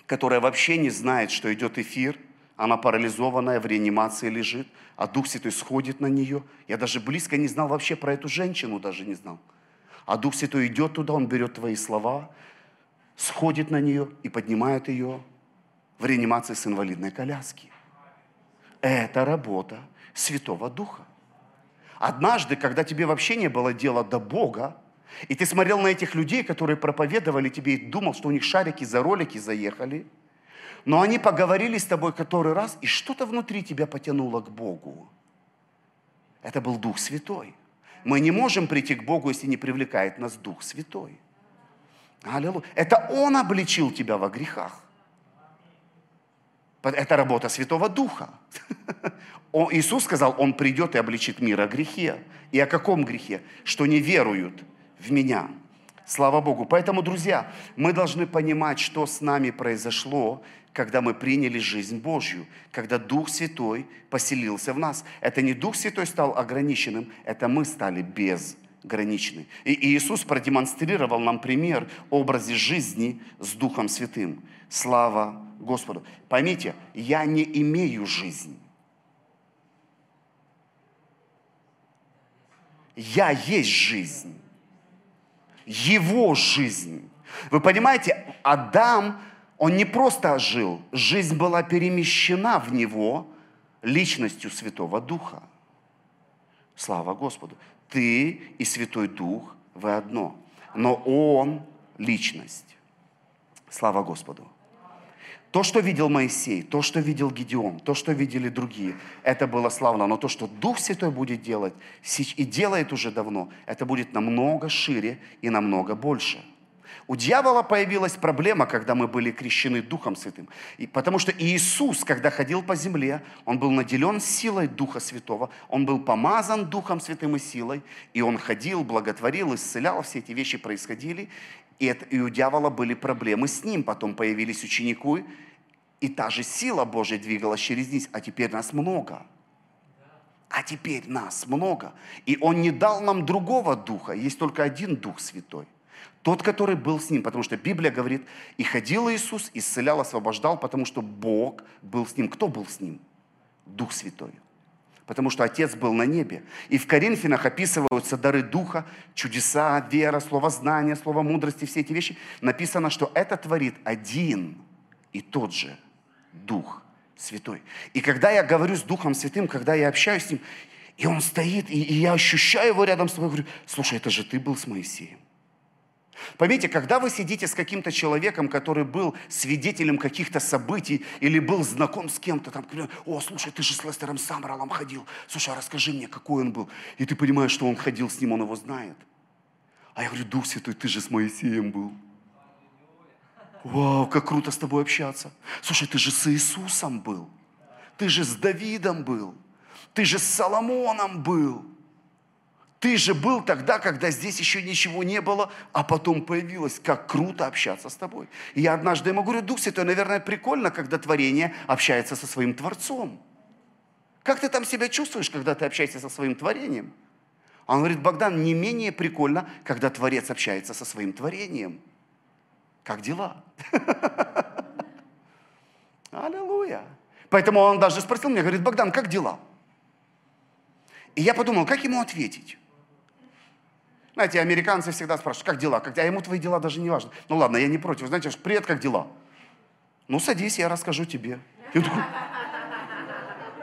которая вообще не знает, что идет эфир. Она парализованная, в реанимации лежит, а Дух Святой сходит на нее. Я даже близко не знал вообще про эту женщину, даже не знал. А Дух Святой идет туда, Он берет твои слова, сходит на нее и поднимает ее в реанимации с инвалидной коляски. Это работа Святого Духа. Однажды, когда тебе вообще не было дела до Бога, и ты смотрел на этих людей, которые проповедовали тебе, и думал, что у них шарики за ролики заехали, но они поговорили с тобой который раз, и что-то внутри тебя потянуло к Богу. Это был Дух Святой. Мы не можем прийти к Богу, если не привлекает нас Дух Святой. Аллилуйя. Это Он обличил тебя во грехах. Это работа Святого Духа. Иисус сказал, Он придет и обличит мир о грехе. И о каком грехе? Что не веруют в Меня. Слава Богу. Поэтому, друзья, мы должны понимать, что с нами произошло, когда мы приняли жизнь Божью, когда Дух Святой поселился в нас. Это не Дух Святой стал ограниченным, это мы стали безграничны. И Иисус продемонстрировал нам пример образе жизни с Духом Святым. Слава Господу. Поймите, я не имею жизнь. Я есть жизнь. Его жизнь. Вы понимаете, Адам, он не просто жил, жизнь была перемещена в него личностью Святого Духа. Слава Господу. Ты и Святой Дух, вы одно. Но Он – личность. Слава Господу. То, что видел Моисей, то, что видел Гедеон, то, что видели другие, это было славно. Но то, что Дух Святой будет делать, и делает уже давно, это будет намного шире и намного больше. У дьявола появилась проблема, когда мы были крещены Духом Святым. И потому что Иисус, когда ходил по земле, Он был наделен силой Духа Святого, Он был помазан Духом Святым и силой, и Он ходил, благотворил, исцелял, все эти вещи происходили. И, это, и у дьявола были проблемы с ним. Потом появились ученику, и та же сила Божья двигалась через них. А теперь нас много. А теперь нас много. И Он не дал нам другого духа. Есть только один Дух Святой. Тот, который был с ним. Потому что Библия говорит, и ходил Иисус, исцелял, освобождал, потому что Бог был с ним. Кто был с ним? Дух Святой потому что Отец был на небе. И в Коринфянах описываются дары Духа, чудеса, вера, слово знания, слово мудрости, все эти вещи. Написано, что это творит один и тот же Дух Святой. И когда я говорю с Духом Святым, когда я общаюсь с Ним, и Он стоит, и, и я ощущаю Его рядом с тобой, говорю, слушай, это же ты был с Моисеем. Поймите, когда вы сидите с каким-то человеком, который был свидетелем каких-то событий или был знаком с кем-то, там, о, слушай, ты же с Лестером Самралом ходил, слушай, а расскажи мне, какой он был. И ты понимаешь, что он ходил с ним, он его знает. А я говорю, Дух Святой, ты же с Моисеем был. Вау, как круто с тобой общаться. Слушай, ты же с Иисусом был. Ты же с Давидом был. Ты же с Соломоном был. Ты же был тогда, когда здесь еще ничего не было, а потом появилось. Как круто общаться с тобой. И я однажды ему говорю, Дух Святой, наверное, прикольно, когда творение общается со своим Творцом. Как ты там себя чувствуешь, когда ты общаешься со своим творением? Он говорит, Богдан, не менее прикольно, когда Творец общается со своим творением. Как дела? Аллилуйя. Поэтому он даже спросил меня, говорит, Богдан, как дела? И я подумал, как ему ответить? Знаете, американцы всегда спрашивают, как дела? Как... А ему твои дела даже не важны. Ну ладно, я не против. Знаете, привет, как дела? Ну садись, я расскажу тебе. Я такой,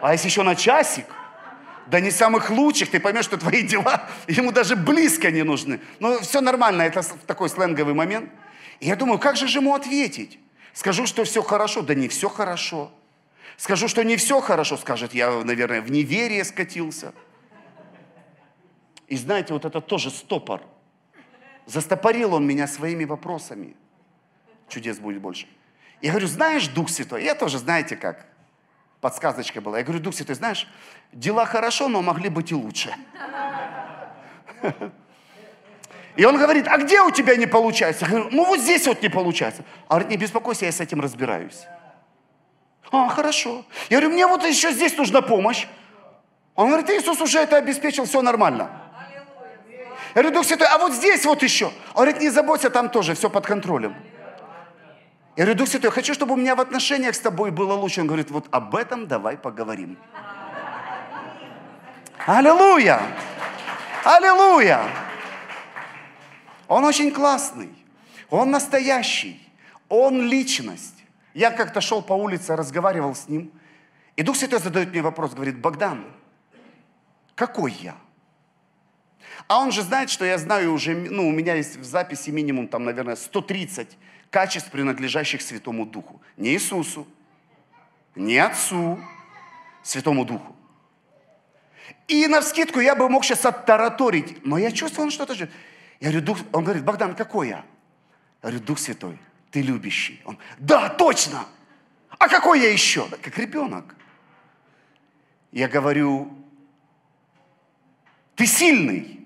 а если еще на часик, да не самых лучших, ты поймешь, что твои дела ему даже близко не нужны. Ну все нормально, это такой сленговый момент. И я думаю, как же ему ответить? Скажу, что все хорошо, да не все хорошо. Скажу, что не все хорошо, скажет, я, наверное, в неверие скатился. И знаете, вот это тоже стопор. Застопорил он меня своими вопросами. Чудес будет больше. Я говорю, знаешь, Дух Святой, я тоже, знаете как, подсказочка была. Я говорю, Дух Святой, знаешь, дела хорошо, но могли быть и лучше. И он говорит, а где у тебя не получается? Я говорю, ну вот здесь вот не получается. А говорит, не беспокойся, я с этим разбираюсь. А, хорошо. Я говорю, мне вот еще здесь нужна помощь. Он говорит, Иисус уже это обеспечил, все нормально. Я говорю, Дух Святой, а вот здесь вот еще. Он говорит, не заботься, там тоже все под контролем. Я говорю, Дух Святой, хочу, чтобы у меня в отношениях с тобой было лучше. Он говорит, вот об этом давай поговорим. Аллилуйя! Аллилуйя! Он очень классный. Он настоящий. Он личность. Я как-то шел по улице, разговаривал с ним. И Дух Святой задает мне вопрос, говорит, Богдан, какой я? А он же знает, что я знаю уже, ну, у меня есть в записи минимум, там, наверное, 130 качеств, принадлежащих Святому Духу. Не Иисусу, не Отцу, Святому Духу. И на вскидку я бы мог сейчас оттараторить, но я чувствую, он что-то же. Я говорю, Дух, он говорит, Богдан, какой я? Я говорю, Дух Святой, ты любящий. Он, да, точно. А какой я еще? Как ребенок. Я говорю, ты сильный.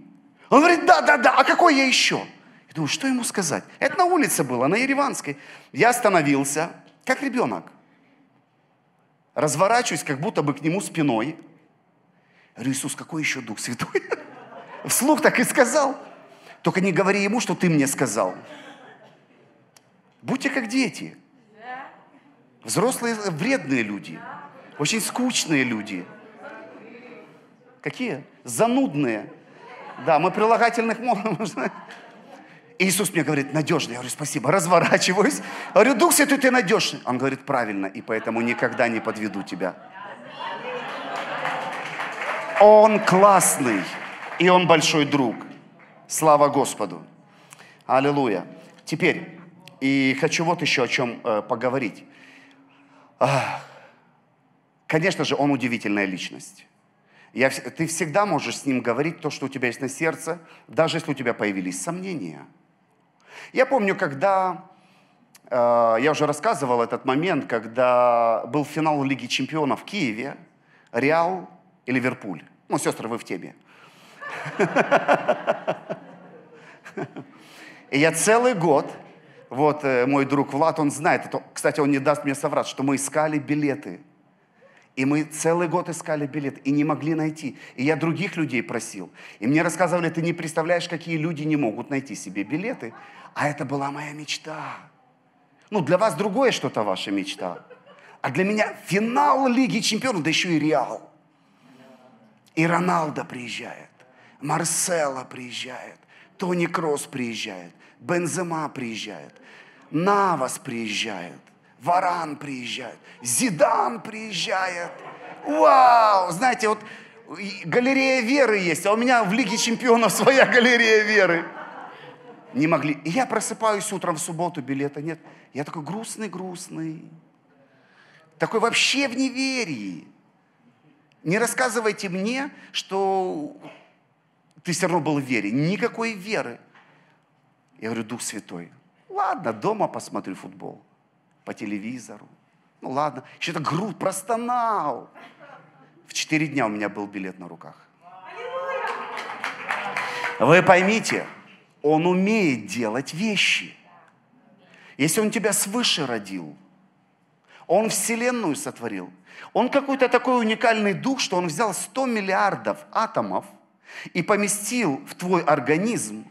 Он говорит, да, да, да, а какой я еще? Я думаю, что ему сказать? Это на улице было, на Ереванской. Я остановился, как ребенок. Разворачиваюсь, как будто бы к нему спиной. Говорю, Иисус, какой еще Дух Святой? Вслух так и сказал. Только не говори ему, что ты мне сказал. Будьте как дети. Взрослые вредные люди. Очень скучные люди. Какие? Занудные. Да, мы прилагательных можем. Иисус мне говорит, надежный. Я говорю, спасибо. Разворачиваюсь. Говорю, Дух Святой, ты надежный. Он говорит, правильно, и поэтому никогда не подведу тебя. Он классный, и он большой друг. Слава Господу. Аллилуйя. Теперь, и хочу вот еще о чем э, поговорить. Ах, конечно же, он удивительная личность. Я, ты всегда можешь с ним говорить то, что у тебя есть на сердце, даже если у тебя появились сомнения. Я помню, когда, э, я уже рассказывал этот момент, когда был финал Лиги Чемпионов в Киеве, Реал и Ливерпуль. Ну, сестры, вы в теме. И я целый год, вот э, мой друг Влад, он знает, кстати, он не даст мне соврать, что мы искали билеты. И мы целый год искали билет и не могли найти. И я других людей просил. И мне рассказывали, ты не представляешь, какие люди не могут найти себе билеты. А это была моя мечта. Ну, для вас другое что-то ваша мечта. А для меня финал Лиги Чемпионов, да еще и Реал. И Роналдо приезжает, Марсело приезжает, Тони Кросс приезжает, Бензема приезжает, Навас приезжает, Варан приезжает, Зидан приезжает. Вау! Знаете, вот галерея веры есть, а у меня в Лиге чемпионов своя галерея веры. Не могли. И я просыпаюсь утром в субботу, билета нет. Я такой грустный-грустный. Такой вообще в неверии. Не рассказывайте мне, что ты все равно был в вере. Никакой веры. Я говорю, Дух Святой. Ладно, дома посмотрю футбол. По телевизору. Ну ладно. Что-то грудь простонал. В четыре дня у меня был билет на руках. Вы поймите, он умеет делать вещи. Если он тебя свыше родил, он вселенную сотворил. Он какой-то такой уникальный дух, что он взял 100 миллиардов атомов и поместил в твой организм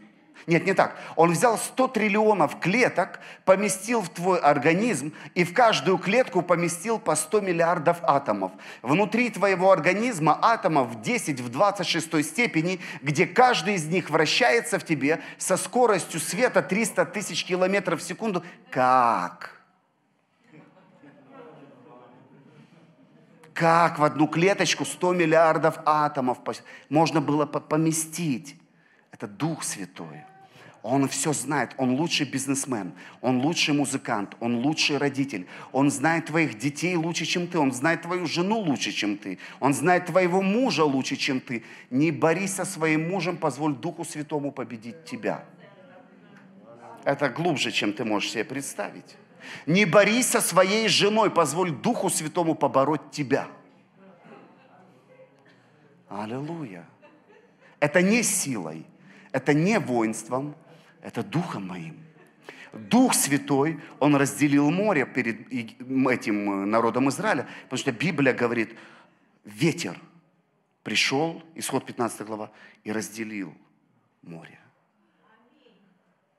нет, не так. Он взял 100 триллионов клеток, поместил в твой организм и в каждую клетку поместил по 100 миллиардов атомов. Внутри твоего организма атомов в 10, в 26 степени, где каждый из них вращается в тебе со скоростью света 300 тысяч километров в секунду. Как? Как в одну клеточку 100 миллиардов атомов можно было поместить? Это Дух Святой. Он все знает. Он лучший бизнесмен, он лучший музыкант, он лучший родитель. Он знает твоих детей лучше, чем ты. Он знает твою жену лучше, чем ты. Он знает твоего мужа лучше, чем ты. Не борись со своим мужем, позволь Духу Святому победить тебя. Это глубже, чем ты можешь себе представить. Не борись со своей женой, позволь Духу Святому побороть тебя. Аллилуйя. Это не силой, это не воинством, это Духом моим. Дух Святой, Он разделил море перед этим э, народом Израиля, потому что Библия говорит, ветер пришел, исход 15 глава, и разделил море.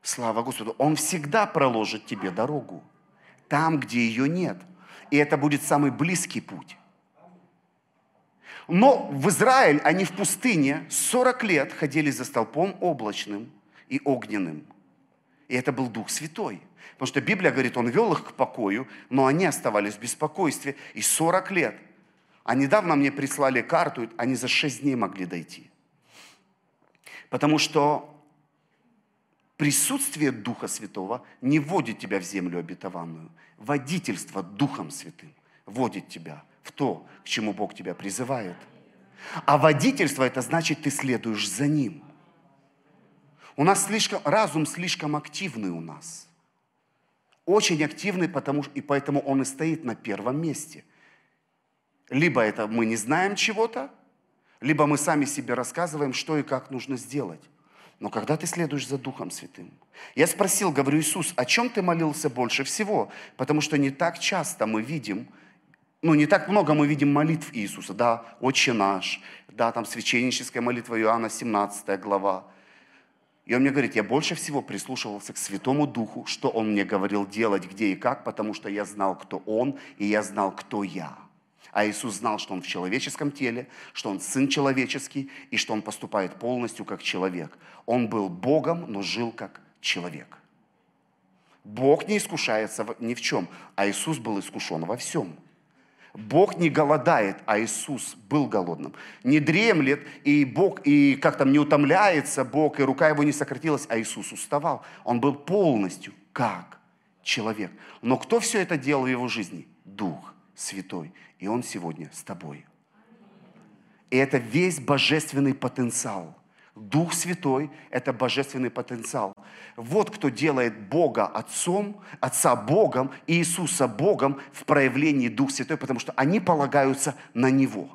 Слава Господу. Он всегда проложит тебе дорогу, там, где ее нет. И это будет самый близкий путь. Но в Израиль, они в пустыне 40 лет ходили за столпом облачным – и огненным. И это был Дух Святой. Потому что Библия говорит, Он вел их к покою, но они оставались в беспокойстве. И 40 лет. А недавно мне прислали карту, они за 6 дней могли дойти. Потому что присутствие Духа Святого не вводит тебя в землю обетованную. Водительство Духом Святым вводит тебя в то, к чему Бог тебя призывает. А водительство – это значит, ты следуешь за Ним. У нас слишком, разум слишком активный у нас. Очень активный, потому, и поэтому он и стоит на первом месте. Либо это мы не знаем чего-то, либо мы сами себе рассказываем, что и как нужно сделать. Но когда ты следуешь за Духом Святым? Я спросил, говорю, Иисус, о чем ты молился больше всего? Потому что не так часто мы видим, ну, не так много мы видим молитв Иисуса. Да, «Отче наш», да, там священническая молитва Иоанна, 17 глава. И он мне говорит, я больше всего прислушивался к Святому Духу, что он мне говорил делать, где и как, потому что я знал, кто он, и я знал, кто я. А Иисус знал, что Он в человеческом теле, что Он Сын человеческий и что Он поступает полностью как человек. Он был Богом, но жил как человек. Бог не искушается ни в чем, а Иисус был искушен во всем. Бог не голодает, а Иисус был голодным. Не дремлет, и Бог, и как там не утомляется Бог, и рука его не сократилась, а Иисус уставал. Он был полностью как человек. Но кто все это делал в его жизни? Дух Святой и Он сегодня с тобой. И это весь божественный потенциал. Дух Святой – это божественный потенциал. Вот кто делает Бога Отцом, Отца Богом и Иисуса Богом в проявлении Дух Святой, потому что они полагаются на Него.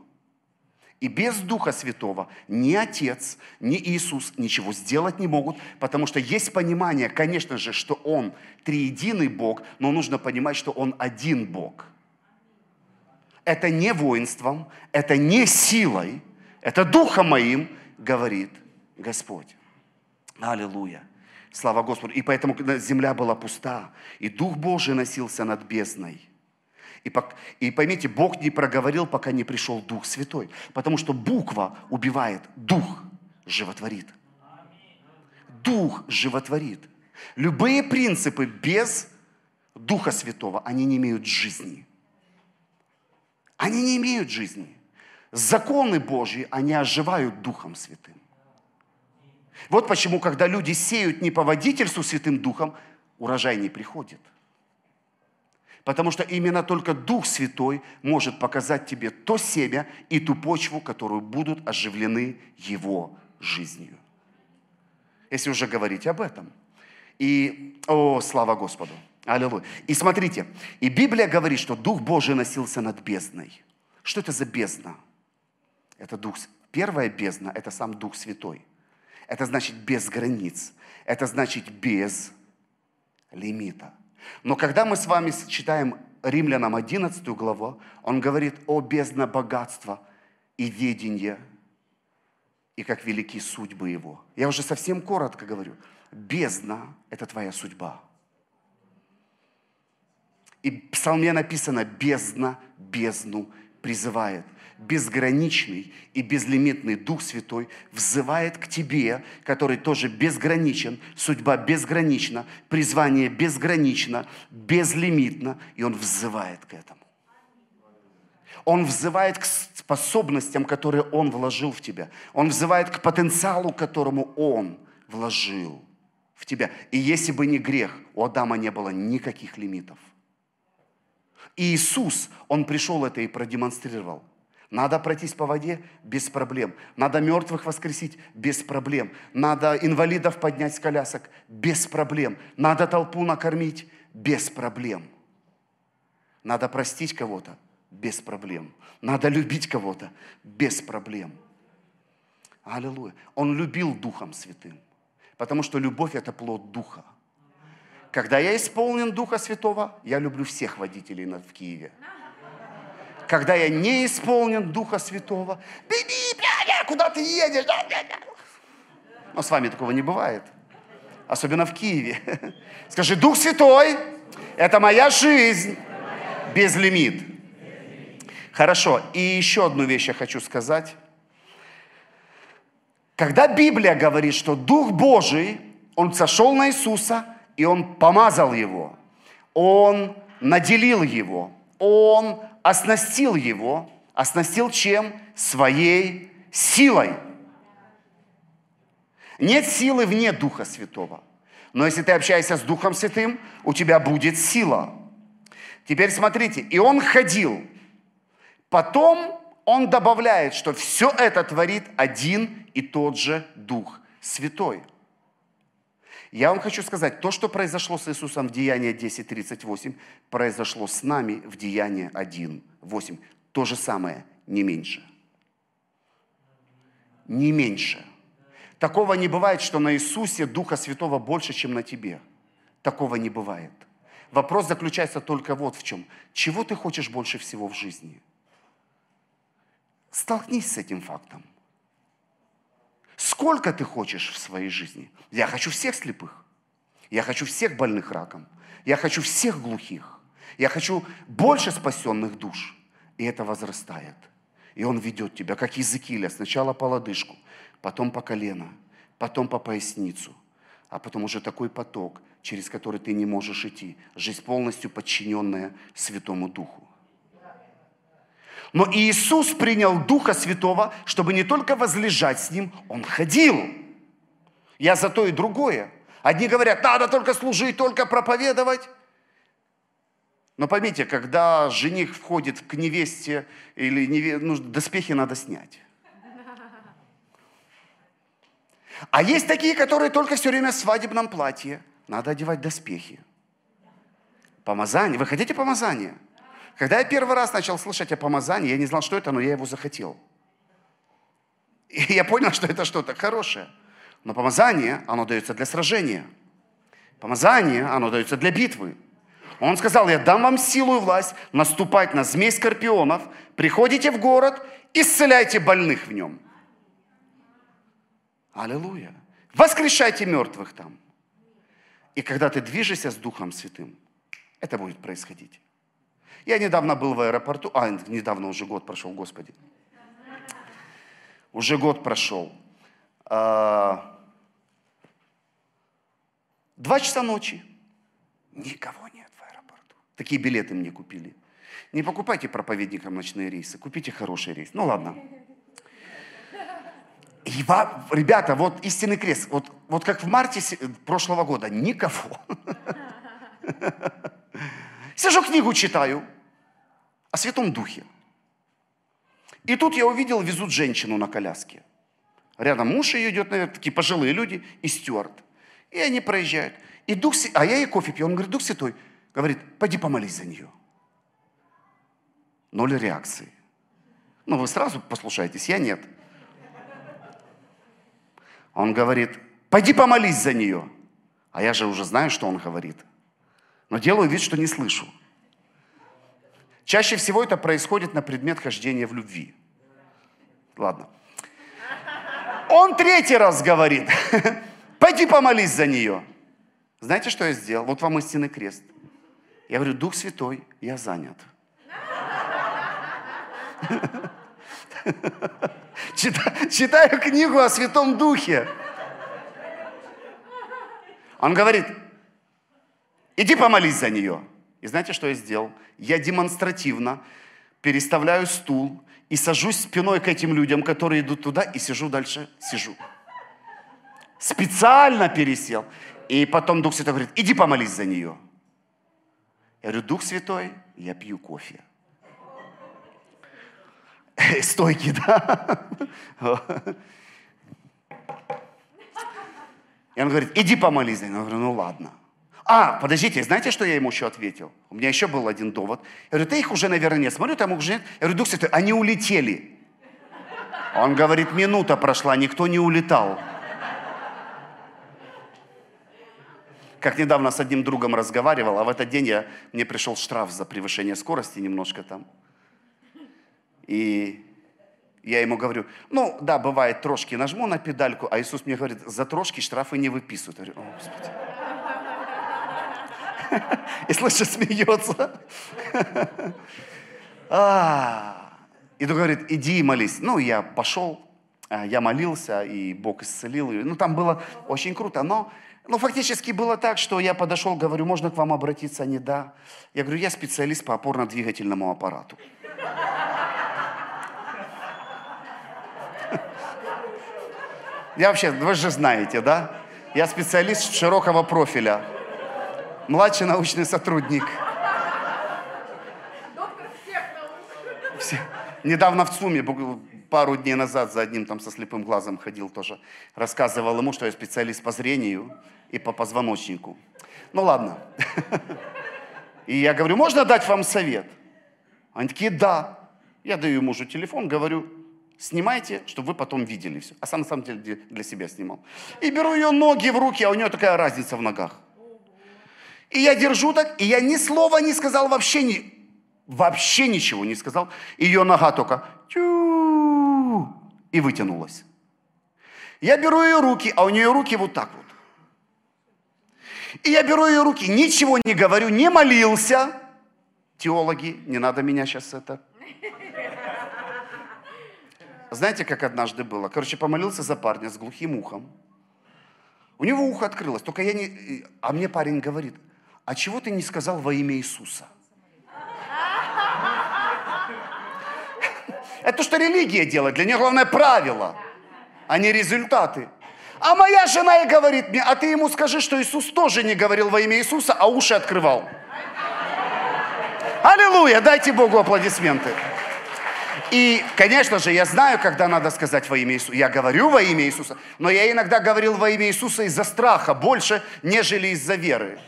И без Духа Святого ни Отец, ни Иисус ничего сделать не могут, потому что есть понимание, конечно же, что Он триединый Бог, но нужно понимать, что Он один Бог – это не воинством, это не силой, это духом моим, говорит Господь. Аллилуйя. Слава Господу. И поэтому земля была пуста, и Дух Божий носился над бездной. И, поймите, Бог не проговорил, пока не пришел Дух Святой. Потому что буква убивает, Дух животворит. Дух животворит. Любые принципы без Духа Святого, они не имеют жизни. Они не имеют жизни. Законы Божьи, они оживают Духом Святым. Вот почему, когда люди сеют не по водительству Святым Духом, урожай не приходит. Потому что именно только Дух Святой может показать тебе то семя и ту почву, которую будут оживлены Его жизнью. Если уже говорить об этом. И, о, слава Господу! Аллилуйя. И смотрите, и Библия говорит, что Дух Божий носился над бездной. Что это за бездна? Это Дух, первая бездна – это сам Дух Святой. Это значит без границ. Это значит без лимита. Но когда мы с вами читаем Римлянам 11 главу, он говорит о бездна богатства и ведения, и как велики судьбы его. Я уже совсем коротко говорю. Бездна – это твоя судьба. И в псалме написано «бездна бездну призывает». Безграничный и безлимитный Дух Святой взывает к тебе, который тоже безграничен, судьба безгранична, призвание безгранично, безлимитно, и Он взывает к этому. Он взывает к способностям, которые Он вложил в тебя. Он взывает к потенциалу, которому Он вложил в тебя. И если бы не грех, у Адама не было никаких лимитов – и Иисус, Он пришел это и продемонстрировал. Надо пройтись по воде без проблем. Надо мертвых воскресить без проблем. Надо инвалидов поднять с колясок без проблем. Надо толпу накормить без проблем. Надо простить кого-то без проблем. Надо любить кого-то без проблем. Аллилуйя. Он любил Духом Святым, потому что любовь – это плод Духа. Когда я исполнен Духа Святого, я люблю всех водителей в Киеве. Когда я не исполнен Духа Святого, биби, бля, куда ты едешь? Но с вами такого не бывает. Особенно в Киеве. Скажи, Дух Святой, это моя жизнь без лимит. Хорошо, и еще одну вещь я хочу сказать. Когда Библия говорит, что Дух Божий, Он сошел на Иисуса – и он помазал его, он наделил его, он оснастил его, оснастил чем? Своей силой. Нет силы вне Духа Святого. Но если ты общаешься с Духом Святым, у тебя будет сила. Теперь смотрите, и он ходил. Потом он добавляет, что все это творит один и тот же Дух Святой. Я вам хочу сказать, то, что произошло с Иисусом в Деянии 10.38, произошло с нами в Деянии 1.8. То же самое, не меньше. Не меньше. Такого не бывает, что на Иисусе Духа Святого больше, чем на тебе. Такого не бывает. Вопрос заключается только вот в чем. Чего ты хочешь больше всего в жизни? Столкнись с этим фактом. Сколько ты хочешь в своей жизни? Я хочу всех слепых. Я хочу всех больных раком. Я хочу всех глухих. Я хочу больше спасенных душ. И это возрастает. И Он ведет тебя, как Языкиля, сначала по лодыжку, потом по колено, потом по поясницу, а потом уже такой поток, через который ты не можешь идти. Жизнь полностью подчиненная Святому Духу. Но Иисус принял Духа Святого, чтобы не только возлежать с Ним, Он ходил. Я за то и другое. Одни говорят, надо только служить, только проповедовать. Но поймите, когда жених входит к невесте, или неве... ну, доспехи надо снять. А есть такие, которые только все время в свадебном платье. Надо одевать доспехи. Помазание. Вы хотите помазание? Когда я первый раз начал слышать о помазании, я не знал, что это, но я его захотел. И я понял, что это что-то хорошее. Но помазание, оно дается для сражения. Помазание, оно дается для битвы. Он сказал, я дам вам силу и власть наступать на змей скорпионов, приходите в город, исцеляйте больных в нем. Аллилуйя. Воскрешайте мертвых там. И когда ты движешься с Духом Святым, это будет происходить. Я недавно был в аэропорту, а, недавно уже год прошел, Господи. Уже год прошел. А, два часа ночи. Никого нет в аэропорту. Такие билеты мне купили. Не покупайте проповедникам ночные рейсы, купите хороший рейс. Ну ладно. И, ребята, вот истинный крест, вот, вот как в марте прошлого года, никого. Сижу книгу читаю о Святом Духе. И тут я увидел, везут женщину на коляске. Рядом муж ее идет, наверное, такие пожилые люди и стюард. И они проезжают. И Дух, а я ей кофе пью. Он говорит, Дух Святой, говорит, пойди помолись за нее. Ноль реакции. Ну, вы сразу послушаетесь, я нет. Он говорит, пойди помолись за нее. А я же уже знаю, что он говорит. Но делаю вид, что не слышу. Чаще всего это происходит на предмет хождения в любви. Ладно. Он третий раз говорит, пойди помолись за нее. Знаете, что я сделал? Вот вам истинный крест. Я говорю, Дух Святой, я занят. Читаю книгу о Святом Духе. Он говорит, иди помолись за нее. И знаете, что я сделал? Я демонстративно переставляю стул и сажусь спиной к этим людям, которые идут туда, и сижу дальше, сижу. Специально пересел. И потом Дух Святой говорит, иди помолись за нее. Я говорю, Дух Святой, я пью кофе. Стойки, да? И он говорит, иди помолись за нее. Я говорю, ну ладно. А, подождите, знаете, что я ему еще ответил? У меня еще был один довод. Я говорю, ты их уже, наверное, нет. Смотрю, там уже нет. Я говорю, Дух Святой, они улетели. Он говорит, минута прошла, никто не улетал. Как недавно с одним другом разговаривал, а в этот день я, мне пришел штраф за превышение скорости немножко там. И я ему говорю, ну да, бывает, трошки нажму на педальку, а Иисус мне говорит, за трошки штрафы не выписывают. Я говорю, о, Господи. И слышу, смеется. А. И говорит, иди и молись. Ну, я пошел, а, я молился, и Бог исцелил. Ну, там было очень круто, но ну, фактически было так, что я подошел, говорю, можно к вам обратиться? Они, да. Я говорю, я специалист по опорно-двигательному аппарату. Я вообще, вы же знаете, да? Я специалист широкого профиля. Младший научный сотрудник. Все. Недавно в ЦУМе, пару дней назад, за одним там со слепым глазом ходил тоже, рассказывал ему, что я специалист по зрению и по позвоночнику. Ну ладно. И я говорю, можно дать вам совет? Они такие, да. Я даю мужу телефон, говорю, снимайте, чтобы вы потом видели все. А сам на самом деле для себя снимал. И беру ее ноги в руки, а у нее такая разница в ногах. И я держу так, и я ни слова не сказал вообще, ни, вообще ничего не сказал. Ее нога только и вытянулась. Я беру ее руки, а у нее руки вот так вот. И я беру ее руки, ничего не говорю, не молился. Теологи, не надо меня сейчас это знаете, как однажды было? Короче, помолился за парня с глухим ухом. У него ухо открылось, только я не... А мне парень говорит, а чего ты не сказал во имя Иисуса? Это то, что религия делает. Для нее главное правило, а не результаты. А моя жена и говорит мне, а ты ему скажи, что Иисус тоже не говорил во имя Иисуса, а уши открывал. Аллилуйя, дайте Богу аплодисменты. И, конечно же, я знаю, когда надо сказать во имя Иисуса. Я говорю во имя Иисуса, но я иногда говорил во имя Иисуса из-за страха больше, нежели из-за веры.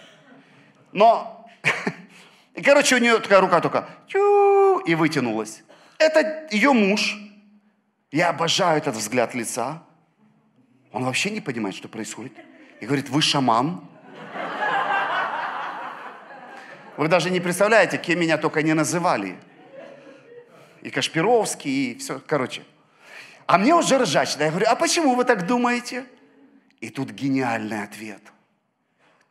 Но, и, короче, у нее такая рука только и вытянулась. Это ее муж. Я обожаю этот взгляд лица. Он вообще не понимает, что происходит. И говорит, вы шаман? Вы даже не представляете, кем меня только не называли и Кашпировский, и все, короче. А мне уже ржачно. Я говорю, а почему вы так думаете? И тут гениальный ответ.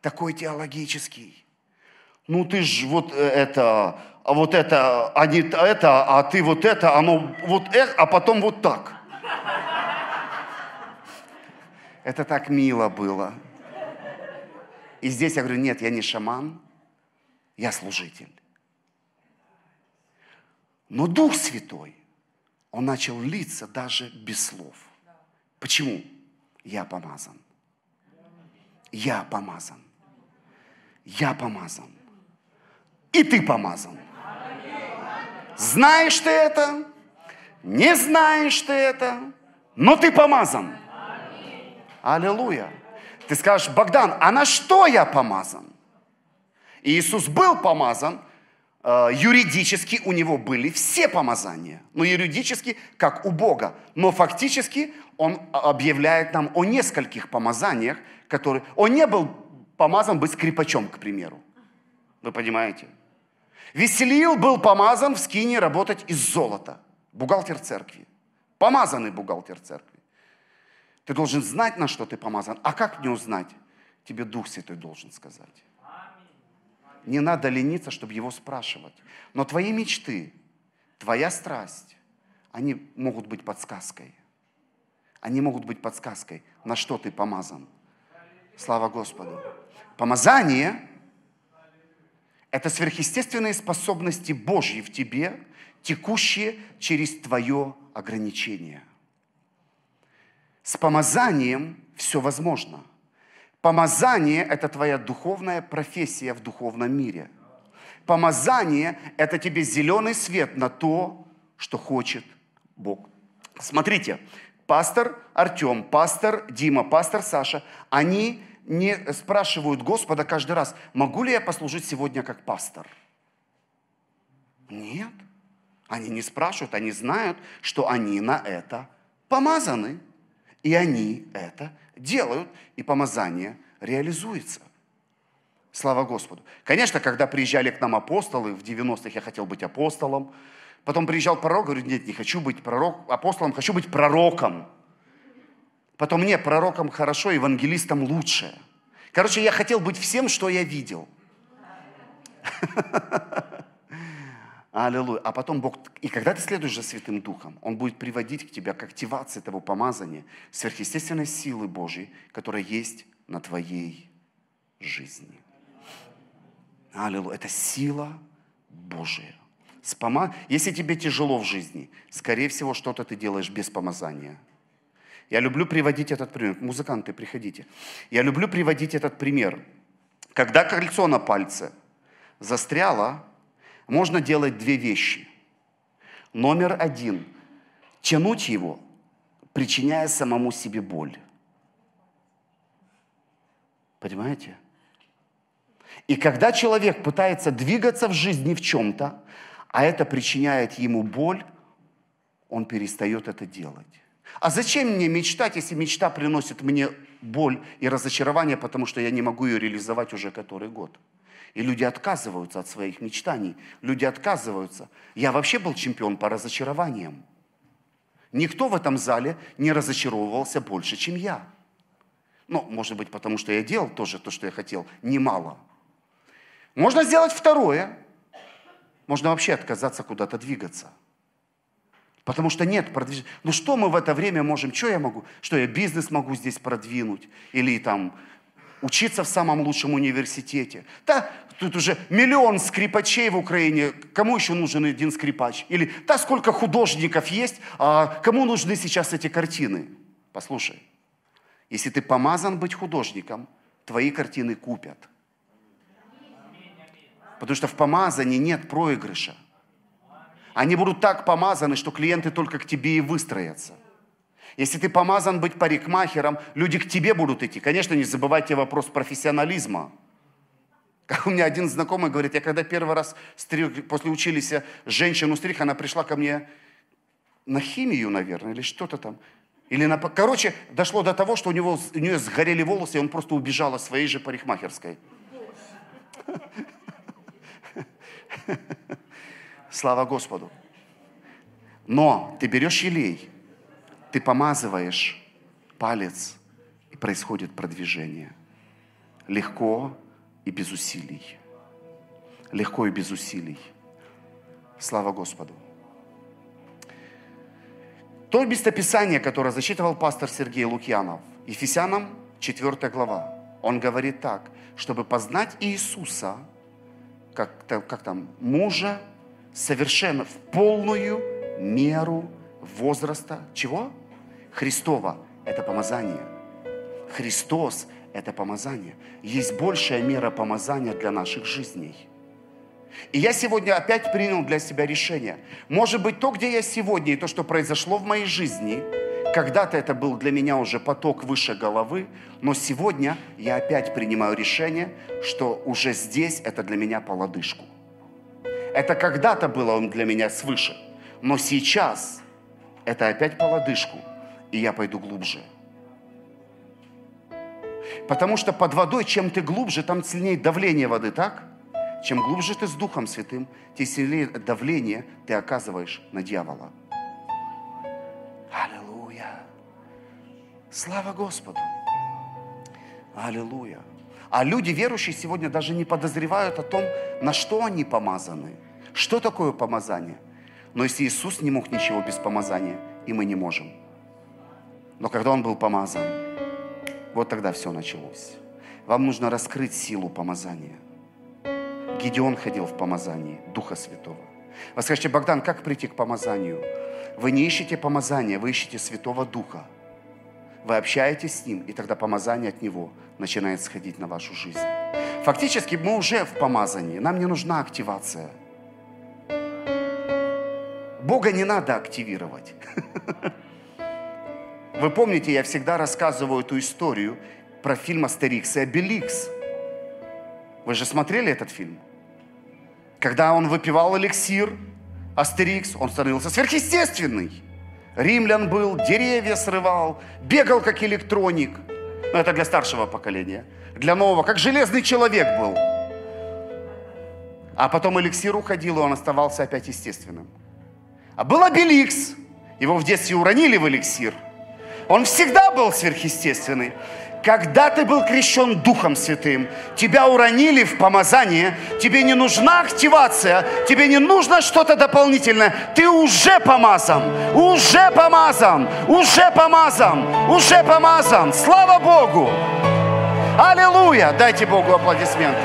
Такой теологический. Ну ты ж вот э, это, а вот это, а не это, а ты вот это, оно вот это, а потом вот так. Это так мило было. И здесь я говорю, нет, я не шаман, я служитель. Но Дух Святой, Он начал литься даже без слов. Почему? Я помазан. Я помазан. Я помазан. И ты помазан. Знаешь ты это? Не знаешь ты это? Но ты помазан. Аллилуйя. Ты скажешь, Богдан, а на что я помазан? Иисус был помазан Э, юридически у него были все помазания. Но юридически, как у Бога. Но фактически он объявляет нам о нескольких помазаниях, которые... Он не был помазан быть скрипачом, к примеру. Вы понимаете? Веселил был помазан в скине работать из золота. Бухгалтер церкви. Помазанный бухгалтер церкви. Ты должен знать, на что ты помазан. А как не узнать? Тебе Дух Святой должен сказать не надо лениться, чтобы его спрашивать. Но твои мечты, твоя страсть, они могут быть подсказкой. Они могут быть подсказкой, на что ты помазан. Слава Господу. Помазание – это сверхъестественные способности Божьи в тебе, текущие через твое ограничение. С помазанием все возможно – Помазание – это твоя духовная профессия в духовном мире. Помазание – это тебе зеленый свет на то, что хочет Бог. Смотрите, пастор Артем, пастор Дима, пастор Саша, они не спрашивают Господа каждый раз, могу ли я послужить сегодня как пастор? Нет. Они не спрашивают, они знают, что они на это помазаны. И они это делают, и помазание реализуется. Слава Господу. Конечно, когда приезжали к нам апостолы, в 90-х я хотел быть апостолом, потом приезжал пророк, говорю, нет, не хочу быть пророк, апостолом, хочу быть пророком. Потом, нет, пророком хорошо, евангелистом лучше. Короче, я хотел быть всем, что я видел. Аллилуйя. А потом Бог, и когда ты следуешь за Святым Духом, Он будет приводить к тебе к активации того помазания, сверхъестественной силы Божьей, которая есть на твоей жизни. Аллилуйя. Это сила Божия. С пома... Если тебе тяжело в жизни, скорее всего, что-то ты делаешь без помазания. Я люблю приводить этот пример. Музыканты, приходите. Я люблю приводить этот пример. Когда кольцо на пальце застряло, можно делать две вещи. Номер один – тянуть его, причиняя самому себе боль. Понимаете? И когда человек пытается двигаться в жизни в чем-то, а это причиняет ему боль, он перестает это делать. А зачем мне мечтать, если мечта приносит мне боль и разочарование, потому что я не могу ее реализовать уже который год? И люди отказываются от своих мечтаний. Люди отказываются. Я вообще был чемпион по разочарованиям. Никто в этом зале не разочаровывался больше, чем я. Ну, может быть, потому что я делал тоже то, что я хотел, немало. Можно сделать второе. Можно вообще отказаться куда-то двигаться. Потому что нет продвижения. Ну что мы в это время можем? Что я могу? Что я бизнес могу здесь продвинуть? Или там учиться в самом лучшем университете? Да, тут уже миллион скрипачей в Украине. Кому еще нужен один скрипач? Или да, сколько художников есть, а кому нужны сейчас эти картины? Послушай, если ты помазан быть художником, твои картины купят – Потому что в помазании нет проигрыша. Они будут так помазаны, что клиенты только к тебе и выстроятся. Если ты помазан быть парикмахером, люди к тебе будут идти. Конечно, не забывайте вопрос профессионализма. Как у меня один знакомый говорит, я когда первый раз стриг, после учились женщину стриг, она пришла ко мне на химию, наверное, или что-то там. Или на... Короче, дошло до того, что у, него, у нее сгорели волосы, и он просто убежал от своей же парикмахерской. Слава Господу. Но ты берешь елей, ты помазываешь палец, и происходит продвижение. Легко и без усилий. Легко и без усилий. Слава Господу. То местописание, которое зачитывал пастор Сергей Лукьянов, Ефесянам 4 глава, он говорит так, чтобы познать Иисуса – как, как там, мужа совершенно в полную меру возраста чего? Христова – это помазание. Христос – это помазание. Есть большая мера помазания для наших жизней. И я сегодня опять принял для себя решение. Может быть, то, где я сегодня, и то, что произошло в моей жизни – когда-то это был для меня уже поток выше головы, но сегодня я опять принимаю решение, что уже здесь это для меня по лодыжку. Это когда-то было он для меня свыше, но сейчас это опять по лодыжку, и я пойду глубже. Потому что под водой, чем ты глубже, там сильнее давление воды, так? Чем глубже ты с Духом Святым, тем сильнее давление ты оказываешь на дьявола. Аллилуйя. Слава Господу! Аллилуйя! А люди верующие сегодня даже не подозревают о том, на что они помазаны. Что такое помазание? Но если Иисус не мог ничего без помазания, и мы не можем. Но когда Он был помазан, вот тогда все началось. Вам нужно раскрыть силу помазания. Гедеон ходил в помазании Духа Святого. Вы скажете, Богдан, как прийти к помазанию? Вы не ищете помазания, вы ищете Святого Духа – вы общаетесь с Ним, и тогда помазание от Него начинает сходить на вашу жизнь. Фактически мы уже в помазании, нам не нужна активация. Бога не надо активировать. Вы помните, я всегда рассказываю эту историю про фильм «Астерикс и Обеликс». Вы же смотрели этот фильм? Когда он выпивал эликсир, Астерикс, он становился сверхъестественный римлян бил, деревья срывал, бегал как электроник. Но это для старшего поколения. Для нового, как железный человек был. А потом эликсир уходил, и он оставался опять естественным. А был Обеликс. Его в детстве уронили в эликсир. Он всегда был сверхъестественный. Когда ты был крещен Духом Святым, тебя уронили в помазание, тебе не нужна активация, тебе не нужно что-то дополнительное, ты уже помазан, уже помазан, уже помазан, уже помазан. Слава Богу! Аллилуйя! Дайте Богу аплодисменты.